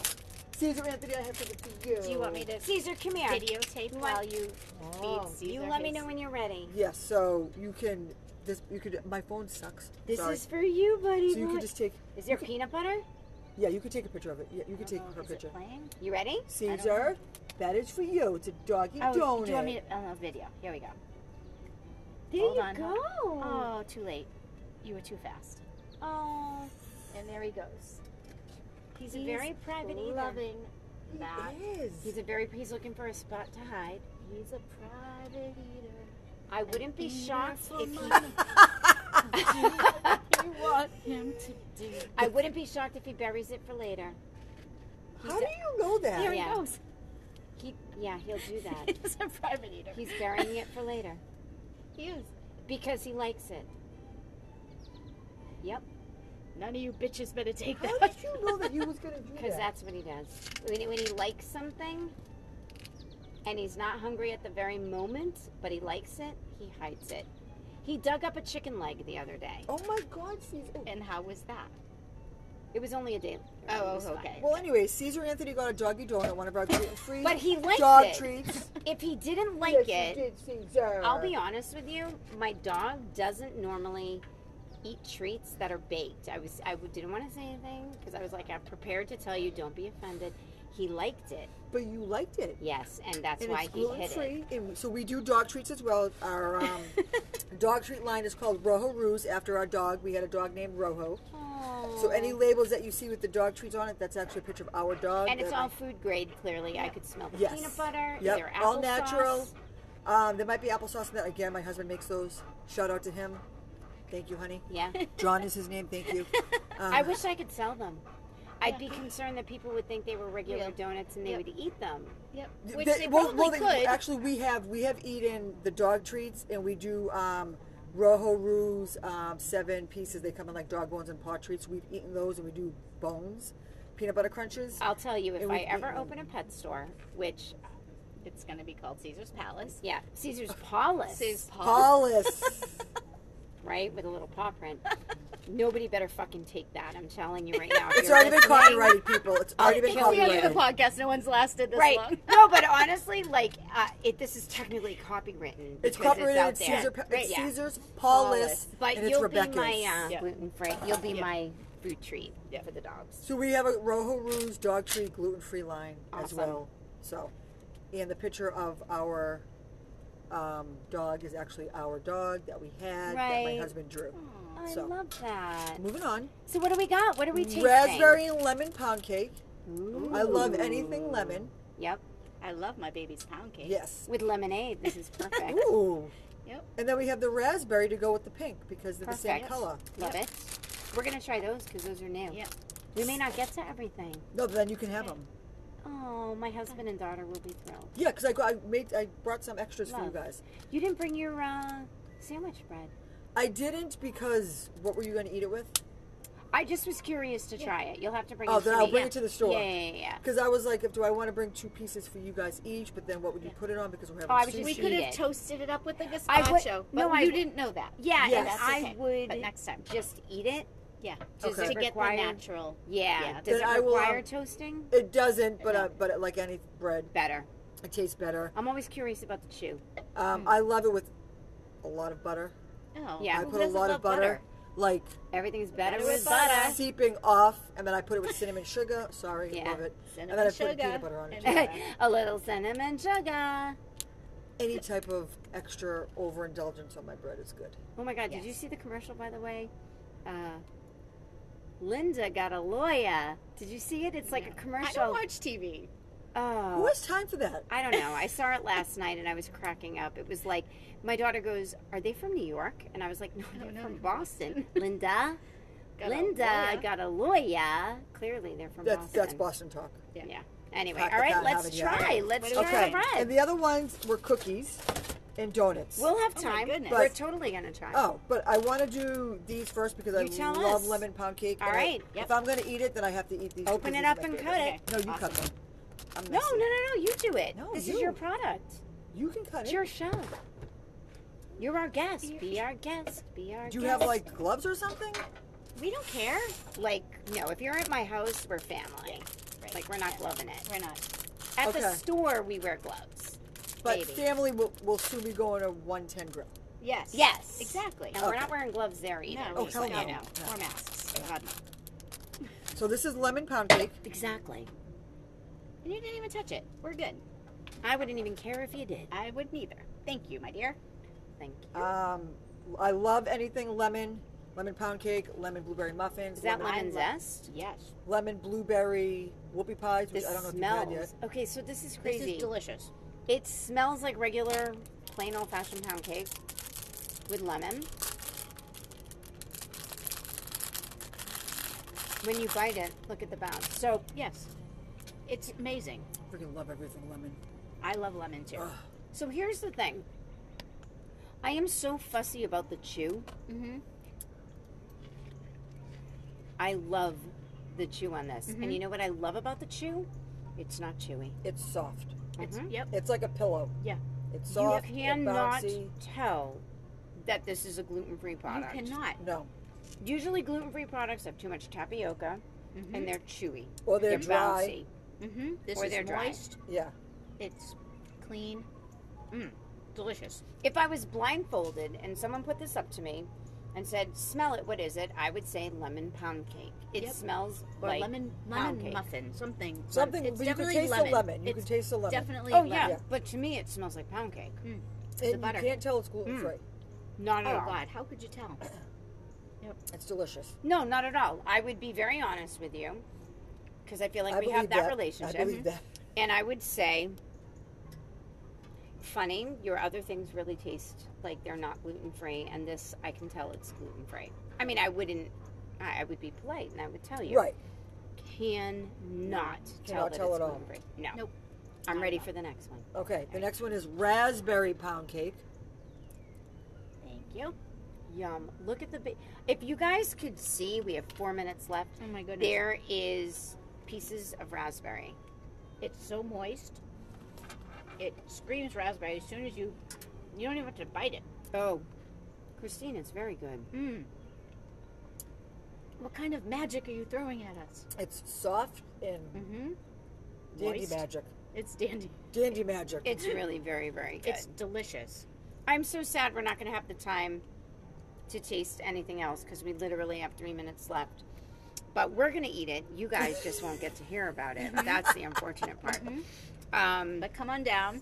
[SPEAKER 3] Caesar Anthony, I have something for you.
[SPEAKER 2] Do you want me to
[SPEAKER 1] Caesar, come here.
[SPEAKER 2] videotape
[SPEAKER 1] You
[SPEAKER 2] while you
[SPEAKER 3] Oh.
[SPEAKER 2] feed Caesar?
[SPEAKER 1] You let me
[SPEAKER 2] his-
[SPEAKER 1] know when you're ready.
[SPEAKER 3] Yes, so you can this you could. My phone sucks.
[SPEAKER 1] This
[SPEAKER 3] Sorry.
[SPEAKER 1] is for you, buddy.
[SPEAKER 3] so you
[SPEAKER 1] boy.
[SPEAKER 3] could just take.
[SPEAKER 1] Is there peanut butter?
[SPEAKER 3] Yeah, you could take a picture of it. Yeah, you could take
[SPEAKER 2] Oh,
[SPEAKER 3] her
[SPEAKER 2] is it
[SPEAKER 3] picture.
[SPEAKER 2] playing?
[SPEAKER 1] You ready?
[SPEAKER 3] Caesar, that is for you. It's a doggy
[SPEAKER 2] Oh,
[SPEAKER 3] donut.
[SPEAKER 2] do you want me to, uh, video? Here we go.
[SPEAKER 1] There
[SPEAKER 2] Hold
[SPEAKER 1] you
[SPEAKER 2] on,
[SPEAKER 1] go.
[SPEAKER 2] Oh, too late. You were too fast. Oh, and there he goes.
[SPEAKER 1] He's, a very private eater.
[SPEAKER 2] loving
[SPEAKER 3] He
[SPEAKER 2] that.
[SPEAKER 3] is.
[SPEAKER 1] He's a very. He's looking for a spot to hide.
[SPEAKER 2] He's a private eater.
[SPEAKER 1] I wouldn't be shocked if he.
[SPEAKER 2] you want him to do?
[SPEAKER 1] I wouldn't be shocked if he buries it for later.
[SPEAKER 3] How do you know that?
[SPEAKER 2] There
[SPEAKER 1] Yeah.
[SPEAKER 2] he goes.
[SPEAKER 1] He, yeah, he'll do that.
[SPEAKER 2] He's a private eater.
[SPEAKER 1] He's burying it for later
[SPEAKER 2] He is.
[SPEAKER 1] because he likes it. Yep,
[SPEAKER 2] None of you bitches better take
[SPEAKER 3] How
[SPEAKER 2] that.
[SPEAKER 3] did you know that he was going to do that?
[SPEAKER 1] because that's what he does. When he, when he likes something, and he's not hungry at the very moment, but he likes it, he hides it. He dug up a chicken leg the other day.
[SPEAKER 3] Oh my God, Caesar. Oh.
[SPEAKER 2] And how was that?
[SPEAKER 1] It was only a day.
[SPEAKER 2] Oh,
[SPEAKER 1] It was
[SPEAKER 2] okay.
[SPEAKER 3] Well, anyway, Caesar Anthony got a doggy donut, one of our gluten-free
[SPEAKER 1] But he liked
[SPEAKER 3] dog
[SPEAKER 1] it.
[SPEAKER 3] treats.
[SPEAKER 1] If he didn't like
[SPEAKER 3] yes,
[SPEAKER 1] it,
[SPEAKER 3] you did, Caesar.
[SPEAKER 1] I'll be honest with you. My dog doesn't normally eat treats that are baked. I was I didn't want to say anything because I was like I'm prepared to tell you. Don't be offended. He liked it.
[SPEAKER 3] But you liked it.
[SPEAKER 1] Yes, and that's
[SPEAKER 3] and
[SPEAKER 1] why
[SPEAKER 3] it's
[SPEAKER 1] he hid it.
[SPEAKER 3] gluten-free. And so we do dog treats as well. Our um, dog treat line is called Rojo Ruse after our dog. We had a dog named Rojo. So any labels that you see with the dog treats on it, that's actually a picture of our dog.
[SPEAKER 1] and it's all food grade. Clearly, I could smell the
[SPEAKER 3] Yes.
[SPEAKER 1] peanut butter.
[SPEAKER 3] Yep, all natural. Um, there might be applesauce in that. Again, my husband makes those. Shout out to him. Thank you, honey.
[SPEAKER 1] Yeah,
[SPEAKER 3] John is his name. Thank you. Um,
[SPEAKER 1] I wish I could sell them. I'd be concerned that people would think they were regular
[SPEAKER 2] Yep.
[SPEAKER 1] donuts and they
[SPEAKER 2] Yep.
[SPEAKER 1] would eat them.
[SPEAKER 2] Yep. Which
[SPEAKER 3] they-
[SPEAKER 2] they
[SPEAKER 3] well-
[SPEAKER 2] probably
[SPEAKER 3] well, they-
[SPEAKER 2] could.
[SPEAKER 3] Actually, we have we have eaten the dog treats, and we do um, Rojo Ruse um, seven pieces. They come in like dog bones and paw treats. We've eaten those, and we do bones, peanut butter crunches.
[SPEAKER 1] I'll tell you if
[SPEAKER 3] And
[SPEAKER 1] I
[SPEAKER 3] we've
[SPEAKER 1] ever
[SPEAKER 3] eaten
[SPEAKER 1] open a pet store, which
[SPEAKER 2] it's going to be called Caesar's Palace.
[SPEAKER 1] yeah, Caesar's Paulus.
[SPEAKER 2] Caesar's Palace.
[SPEAKER 3] Paulus.
[SPEAKER 1] right? With a little paw print. Nobody better fucking take that. I'm telling you right now. If
[SPEAKER 3] it's
[SPEAKER 1] you're
[SPEAKER 3] already been
[SPEAKER 1] listening-
[SPEAKER 3] copyrighted, people. It's already been
[SPEAKER 1] kill
[SPEAKER 2] It's
[SPEAKER 1] you.
[SPEAKER 2] the end of
[SPEAKER 3] copyrighted.
[SPEAKER 2] the podcast. No one's lasted this
[SPEAKER 1] Right.
[SPEAKER 2] long.
[SPEAKER 1] no, but honestly, like, uh, it, this is technically copywritten.
[SPEAKER 3] It's
[SPEAKER 1] because
[SPEAKER 3] copyrighted.
[SPEAKER 1] out
[SPEAKER 3] It's,
[SPEAKER 1] there.
[SPEAKER 3] Caesar, Pa-
[SPEAKER 1] Right, yeah.
[SPEAKER 3] Caesar's Paulus,
[SPEAKER 1] But
[SPEAKER 3] and it's
[SPEAKER 1] you'll
[SPEAKER 3] Rebecca's.
[SPEAKER 1] be my uh,
[SPEAKER 2] Yeah.
[SPEAKER 1] gluten free. You'll be
[SPEAKER 2] Yeah.
[SPEAKER 1] my food treat
[SPEAKER 2] Yeah.
[SPEAKER 1] for the dogs.
[SPEAKER 3] So we have a Rojo Ruse dog treat gluten free line as
[SPEAKER 1] Awesome.
[SPEAKER 3] well. So, and the picture of our um, dog is actually our dog that we had that my husband drew.
[SPEAKER 1] I
[SPEAKER 3] So.
[SPEAKER 1] love that.
[SPEAKER 3] Moving on,
[SPEAKER 1] So what do we got? What are we tasting?
[SPEAKER 3] raspberry and lemon pound cake.
[SPEAKER 1] Ooh.
[SPEAKER 3] I love anything lemon.
[SPEAKER 1] Yep.
[SPEAKER 2] I love my baby's pound cake.
[SPEAKER 3] Yes.
[SPEAKER 1] With lemonade. This is perfect.
[SPEAKER 3] Ooh.
[SPEAKER 2] Yep.
[SPEAKER 3] And then we have the raspberry to go with the pink because they're the same
[SPEAKER 1] Perfect.
[SPEAKER 3] color.
[SPEAKER 1] Love it. We're gonna try those because those are new.
[SPEAKER 2] Yep.
[SPEAKER 1] We may not get to everything.
[SPEAKER 3] No, but then you can have them.
[SPEAKER 1] Oh, my husband and daughter will be thrilled.
[SPEAKER 3] Yeah, because I, I made I brought some extras for you guys.
[SPEAKER 1] You didn't bring your uh, sandwich bread.
[SPEAKER 3] I didn't because what were you going to eat it with?
[SPEAKER 1] I just was curious to try it. You'll have to bring
[SPEAKER 3] Oh,
[SPEAKER 1] it to
[SPEAKER 3] then I'll
[SPEAKER 1] me.
[SPEAKER 3] bring
[SPEAKER 1] yeah.
[SPEAKER 3] it to the store.
[SPEAKER 1] Yeah, yeah, yeah, yeah.
[SPEAKER 3] Because I was like, if do I want to bring two pieces for you guys each? But then what would you put it on? Because we're having
[SPEAKER 1] Oh, I was
[SPEAKER 3] sushi.
[SPEAKER 1] just
[SPEAKER 2] We could have
[SPEAKER 1] it.
[SPEAKER 2] toasted it up with the
[SPEAKER 1] I would-
[SPEAKER 2] gazpacho,
[SPEAKER 1] no,
[SPEAKER 2] but
[SPEAKER 1] I
[SPEAKER 2] you didn't know that.
[SPEAKER 1] Yeah,
[SPEAKER 3] Yes.
[SPEAKER 1] and
[SPEAKER 2] That's
[SPEAKER 1] I
[SPEAKER 2] okay.
[SPEAKER 1] would
[SPEAKER 2] But next time.
[SPEAKER 1] just eat it.
[SPEAKER 2] Yeah.
[SPEAKER 1] just
[SPEAKER 3] Okay.
[SPEAKER 2] To get
[SPEAKER 1] require?
[SPEAKER 2] the natural.
[SPEAKER 1] Yeah.
[SPEAKER 2] Yeah.
[SPEAKER 1] Does
[SPEAKER 3] Then
[SPEAKER 1] it
[SPEAKER 3] I will,
[SPEAKER 1] require
[SPEAKER 3] um,
[SPEAKER 1] toasting?
[SPEAKER 3] It doesn't, but uh, but like any bread,
[SPEAKER 1] Better.
[SPEAKER 3] it tastes better.
[SPEAKER 1] I'm always curious about the chew.
[SPEAKER 3] Um, I love it with a lot of butter.
[SPEAKER 2] Oh,
[SPEAKER 1] Yeah.
[SPEAKER 3] I
[SPEAKER 2] who
[SPEAKER 3] put a lot of butter, like
[SPEAKER 1] Everything's better,
[SPEAKER 2] Better
[SPEAKER 1] with
[SPEAKER 2] with
[SPEAKER 1] butter.
[SPEAKER 2] butter.
[SPEAKER 3] seeping off, and then I put it with cinnamon sugar. Sorry,
[SPEAKER 1] Yeah.
[SPEAKER 3] love it.
[SPEAKER 2] Cinnamon
[SPEAKER 3] and then I
[SPEAKER 2] sugar.
[SPEAKER 3] put peanut butter on it.
[SPEAKER 1] a little cinnamon sugar.
[SPEAKER 3] Any type of extra overindulgence on my bread is good.
[SPEAKER 1] Oh my God! Did you see the commercial by the way? Uh, Linda got a lawyer. Did you see it? It's like a commercial.
[SPEAKER 2] I don't watch TV.
[SPEAKER 1] oh,
[SPEAKER 3] Who has time for that?
[SPEAKER 1] I don't know. I saw it last night and I was cracking up. It was like my daughter goes, "Are they from New York?" And I was like, "No,
[SPEAKER 2] I
[SPEAKER 1] they're
[SPEAKER 2] don't know.
[SPEAKER 1] from Boston." Linda,
[SPEAKER 2] Got
[SPEAKER 1] Linda
[SPEAKER 2] lawyer.
[SPEAKER 1] got a lawyer. Clearly, they're from
[SPEAKER 3] That's
[SPEAKER 1] Boston.
[SPEAKER 3] that's Boston talk.
[SPEAKER 1] Yeah. yeah. Anyway,
[SPEAKER 3] Can't-
[SPEAKER 1] all right, let's
[SPEAKER 3] have it yet.
[SPEAKER 1] try. Let's
[SPEAKER 2] What
[SPEAKER 1] try
[SPEAKER 2] we
[SPEAKER 1] the bread.
[SPEAKER 3] And the other ones were cookies and donuts.
[SPEAKER 1] we'll have
[SPEAKER 2] Oh my
[SPEAKER 1] time.
[SPEAKER 2] goodness.
[SPEAKER 1] We're totally gonna try.
[SPEAKER 3] Oh, but I want to do these first because I
[SPEAKER 1] tell
[SPEAKER 3] love
[SPEAKER 1] us.
[SPEAKER 3] lemon pound cake.
[SPEAKER 1] All
[SPEAKER 3] and I-
[SPEAKER 1] right,
[SPEAKER 2] yep.
[SPEAKER 3] If I'm going to eat it, then I have to eat these.
[SPEAKER 1] Open
[SPEAKER 3] because
[SPEAKER 1] it
[SPEAKER 3] these are
[SPEAKER 1] up
[SPEAKER 3] my
[SPEAKER 1] and
[SPEAKER 3] favorite.
[SPEAKER 1] cut it.
[SPEAKER 3] No, you
[SPEAKER 2] Awesome.
[SPEAKER 3] cut them. I'm
[SPEAKER 1] no,
[SPEAKER 3] messy.
[SPEAKER 1] no, no, no! You do it.
[SPEAKER 3] No,
[SPEAKER 1] this
[SPEAKER 3] you.
[SPEAKER 1] is your product.
[SPEAKER 3] You can cut it.
[SPEAKER 1] It's
[SPEAKER 3] it.
[SPEAKER 1] your show. You're our guest. Be our guest. Be our
[SPEAKER 3] Do you
[SPEAKER 1] guest.
[SPEAKER 3] have like gloves or something?
[SPEAKER 1] We don't care. Like, no, if you're at my house, we're family.
[SPEAKER 2] Right.
[SPEAKER 1] Like, we're not gloving it.
[SPEAKER 2] We're not.
[SPEAKER 1] At the
[SPEAKER 3] Okay.
[SPEAKER 1] store, we wear gloves.
[SPEAKER 3] But
[SPEAKER 1] Maybe.
[SPEAKER 3] family will, will soon be going to 110 grill.
[SPEAKER 2] Yes.
[SPEAKER 1] Yes.
[SPEAKER 2] Exactly.
[SPEAKER 1] And we're
[SPEAKER 3] Okay.
[SPEAKER 1] not wearing gloves there either.
[SPEAKER 2] No,
[SPEAKER 3] Oh,
[SPEAKER 1] just
[SPEAKER 3] hell
[SPEAKER 1] so
[SPEAKER 3] no.
[SPEAKER 1] you know.
[SPEAKER 2] Or masks. God no.
[SPEAKER 3] So this is lemon pound cake.
[SPEAKER 1] Exactly.
[SPEAKER 2] And you didn't even touch it. We're good.
[SPEAKER 1] I wouldn't even care if you did.
[SPEAKER 2] I wouldn't either. Thank you, my dear.
[SPEAKER 1] Thank you.
[SPEAKER 3] Um, I love anything lemon. Lemon pound cake, lemon blueberry muffins,
[SPEAKER 1] Is that
[SPEAKER 3] lemon,
[SPEAKER 1] lemon
[SPEAKER 2] love-
[SPEAKER 1] zest?
[SPEAKER 2] Yes.
[SPEAKER 3] lemon blueberry whoopie pies, which
[SPEAKER 1] This
[SPEAKER 3] I don't know if
[SPEAKER 1] smells.
[SPEAKER 3] you've had yet.
[SPEAKER 1] Okay, so this is crazy.
[SPEAKER 2] This
[SPEAKER 1] crazy.
[SPEAKER 2] is delicious.
[SPEAKER 1] It smells like regular, plain old fashioned pound cake with lemon. When you bite it, look at the bounce. So
[SPEAKER 2] Yes. It's amazing.
[SPEAKER 3] Freaking love everything lemon.
[SPEAKER 2] I love lemon too.
[SPEAKER 3] Ugh.
[SPEAKER 1] So here's the thing. I am so fussy about the chew.
[SPEAKER 2] Mm-hmm.
[SPEAKER 1] I love the chew on this.
[SPEAKER 2] Mhm.
[SPEAKER 1] And you know what I love about the chew? It's not chewy.
[SPEAKER 3] It's soft.
[SPEAKER 2] It's
[SPEAKER 1] Mhm.
[SPEAKER 2] yep.
[SPEAKER 3] It's like a pillow.
[SPEAKER 2] Yeah.
[SPEAKER 3] It's
[SPEAKER 1] You
[SPEAKER 3] soft. and
[SPEAKER 1] cannot tell that this is a gluten-free product.
[SPEAKER 2] You cannot.
[SPEAKER 3] No.
[SPEAKER 1] Usually gluten-free products have too much tapioca
[SPEAKER 2] Mm-hmm.
[SPEAKER 1] and they're chewy.
[SPEAKER 3] Or they're, dry.
[SPEAKER 1] bouncy.
[SPEAKER 2] mm-hmm. This
[SPEAKER 1] Or
[SPEAKER 2] is
[SPEAKER 1] they're dry.
[SPEAKER 2] moist.
[SPEAKER 3] Yeah.
[SPEAKER 2] It's clean. Mm. Delicious.
[SPEAKER 1] If I was blindfolded and someone put this up to me and said, "Smell it, what is it?" I would say lemon pound cake. It
[SPEAKER 2] Yep.
[SPEAKER 1] smells
[SPEAKER 2] Or
[SPEAKER 1] like
[SPEAKER 2] lemon
[SPEAKER 1] pound
[SPEAKER 2] lemon
[SPEAKER 1] cake.
[SPEAKER 2] muffin. Something.
[SPEAKER 3] Something,
[SPEAKER 2] It's
[SPEAKER 3] but you can
[SPEAKER 2] definitely
[SPEAKER 3] taste
[SPEAKER 2] lemon.
[SPEAKER 3] the lemon. You
[SPEAKER 2] it's
[SPEAKER 3] can taste the lemon.
[SPEAKER 2] definitely
[SPEAKER 1] Oh
[SPEAKER 2] lemon.
[SPEAKER 1] yeah,
[SPEAKER 3] Yeah.
[SPEAKER 1] but to me it smells like pound cake. Hmm.
[SPEAKER 3] and
[SPEAKER 2] the
[SPEAKER 3] you
[SPEAKER 2] butter.
[SPEAKER 3] can't tell it's gluten free. Hmm.
[SPEAKER 1] Not at
[SPEAKER 2] Oh
[SPEAKER 1] all.
[SPEAKER 2] God, how could you tell? yep.
[SPEAKER 3] It's delicious.
[SPEAKER 1] No, not at all. I would be very honest with you because I feel like
[SPEAKER 3] I
[SPEAKER 1] we have that,
[SPEAKER 3] that.
[SPEAKER 1] relationship.
[SPEAKER 3] I believe mm-hmm. that.
[SPEAKER 1] And I would say, funny, your other things really taste like they're not gluten free, and this I can tell it's gluten free. I mean, I wouldn't. I, I would be polite and I would tell you.
[SPEAKER 3] Right.
[SPEAKER 1] Can not tell
[SPEAKER 3] Cannot
[SPEAKER 1] that
[SPEAKER 3] tell
[SPEAKER 1] it's
[SPEAKER 3] at all.
[SPEAKER 1] gluten free. No.
[SPEAKER 2] Nope.
[SPEAKER 1] I'm
[SPEAKER 2] Not
[SPEAKER 1] ready
[SPEAKER 2] at
[SPEAKER 1] for the next one.
[SPEAKER 3] Okay. The next one is raspberry pound cake.
[SPEAKER 2] Thank you.
[SPEAKER 1] Yum. Look at the. Ba- if you guys could see, we have four minutes left.
[SPEAKER 2] Oh my goodness.
[SPEAKER 1] There is pieces of raspberry.
[SPEAKER 2] It's so moist. It screams raspberry as soon as you. You don't even have to bite it.
[SPEAKER 1] Oh, Christine, it's very good.
[SPEAKER 2] Mm. What kind of magic are you throwing at us?
[SPEAKER 3] It's soft and
[SPEAKER 2] Mm-hmm.
[SPEAKER 3] dandy
[SPEAKER 2] Moist.
[SPEAKER 3] magic.
[SPEAKER 2] It's dandy.
[SPEAKER 3] Dandy magic.
[SPEAKER 1] It's really very, very good.
[SPEAKER 2] It's delicious.
[SPEAKER 1] I'm so sad we're not going to have the time to taste anything else because we literally have three minutes left. But we're going to eat it. You guys just won't get to hear about it. That's the unfortunate part. Um,
[SPEAKER 2] But come on down.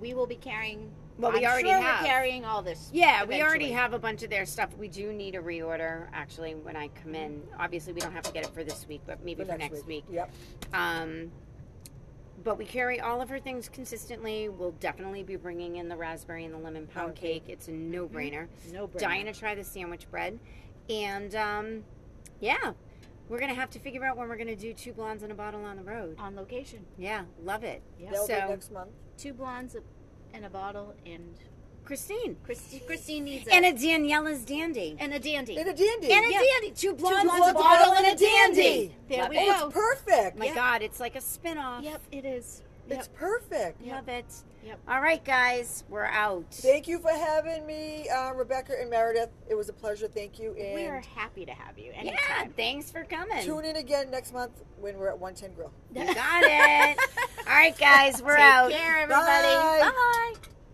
[SPEAKER 2] We will be carrying.
[SPEAKER 1] Well, we
[SPEAKER 2] I'm
[SPEAKER 1] already
[SPEAKER 2] sure
[SPEAKER 1] have.
[SPEAKER 2] We're carrying all this.
[SPEAKER 1] yeah, we already have a bunch of their stuff. We do need a reorder actually when I come in. Obviously, we don't have to get it for this week, but maybe for, next, week.
[SPEAKER 3] Yep.
[SPEAKER 1] Um, but we carry all of her things consistently. We'll definitely be bringing in the raspberry and the lemon pound
[SPEAKER 3] Pound
[SPEAKER 1] cake.
[SPEAKER 3] cake.
[SPEAKER 1] It's a no-brainer.
[SPEAKER 2] No brainer.
[SPEAKER 1] Dying to try the sandwich bread, and um, yeah, we're gonna have to figure out when we're gonna do two blondes and a bottle on the road.
[SPEAKER 2] on location.
[SPEAKER 1] Yeah, love it.
[SPEAKER 2] Yeah.
[SPEAKER 3] That'll be
[SPEAKER 1] So-
[SPEAKER 3] next month.
[SPEAKER 2] Two blondes and a bottle, and
[SPEAKER 1] Christine
[SPEAKER 2] Christine, Christine needs a,
[SPEAKER 1] and a Danielle's dandy.
[SPEAKER 2] and a dandy.
[SPEAKER 3] And a dandy.
[SPEAKER 1] And a
[SPEAKER 2] Yeah.
[SPEAKER 1] dandy. Two blondes,
[SPEAKER 3] blondes,
[SPEAKER 1] a bottle, and a dandy.
[SPEAKER 2] There
[SPEAKER 1] Love
[SPEAKER 2] we
[SPEAKER 1] it.
[SPEAKER 2] go.
[SPEAKER 3] It's perfect.
[SPEAKER 1] My
[SPEAKER 2] Yeah.
[SPEAKER 1] God, it's like a spin-off.
[SPEAKER 2] Yep, it is. Yep.
[SPEAKER 3] It's perfect.
[SPEAKER 2] Yep.
[SPEAKER 1] Love it.
[SPEAKER 2] Yep.
[SPEAKER 1] All right, guys, we're out.
[SPEAKER 3] Thank you for having me, uh, Rebecca and Meredith. It was a pleasure. Thank you. And We're
[SPEAKER 2] happy to have you.
[SPEAKER 1] yeah,
[SPEAKER 2] Anytime.
[SPEAKER 1] thanks for coming.
[SPEAKER 3] tune in again next month when we're at 110 Grill.
[SPEAKER 1] You got it. All right, guys, we're
[SPEAKER 2] Take
[SPEAKER 1] out.
[SPEAKER 2] Take care, everybody.
[SPEAKER 3] Bye.
[SPEAKER 2] Bye.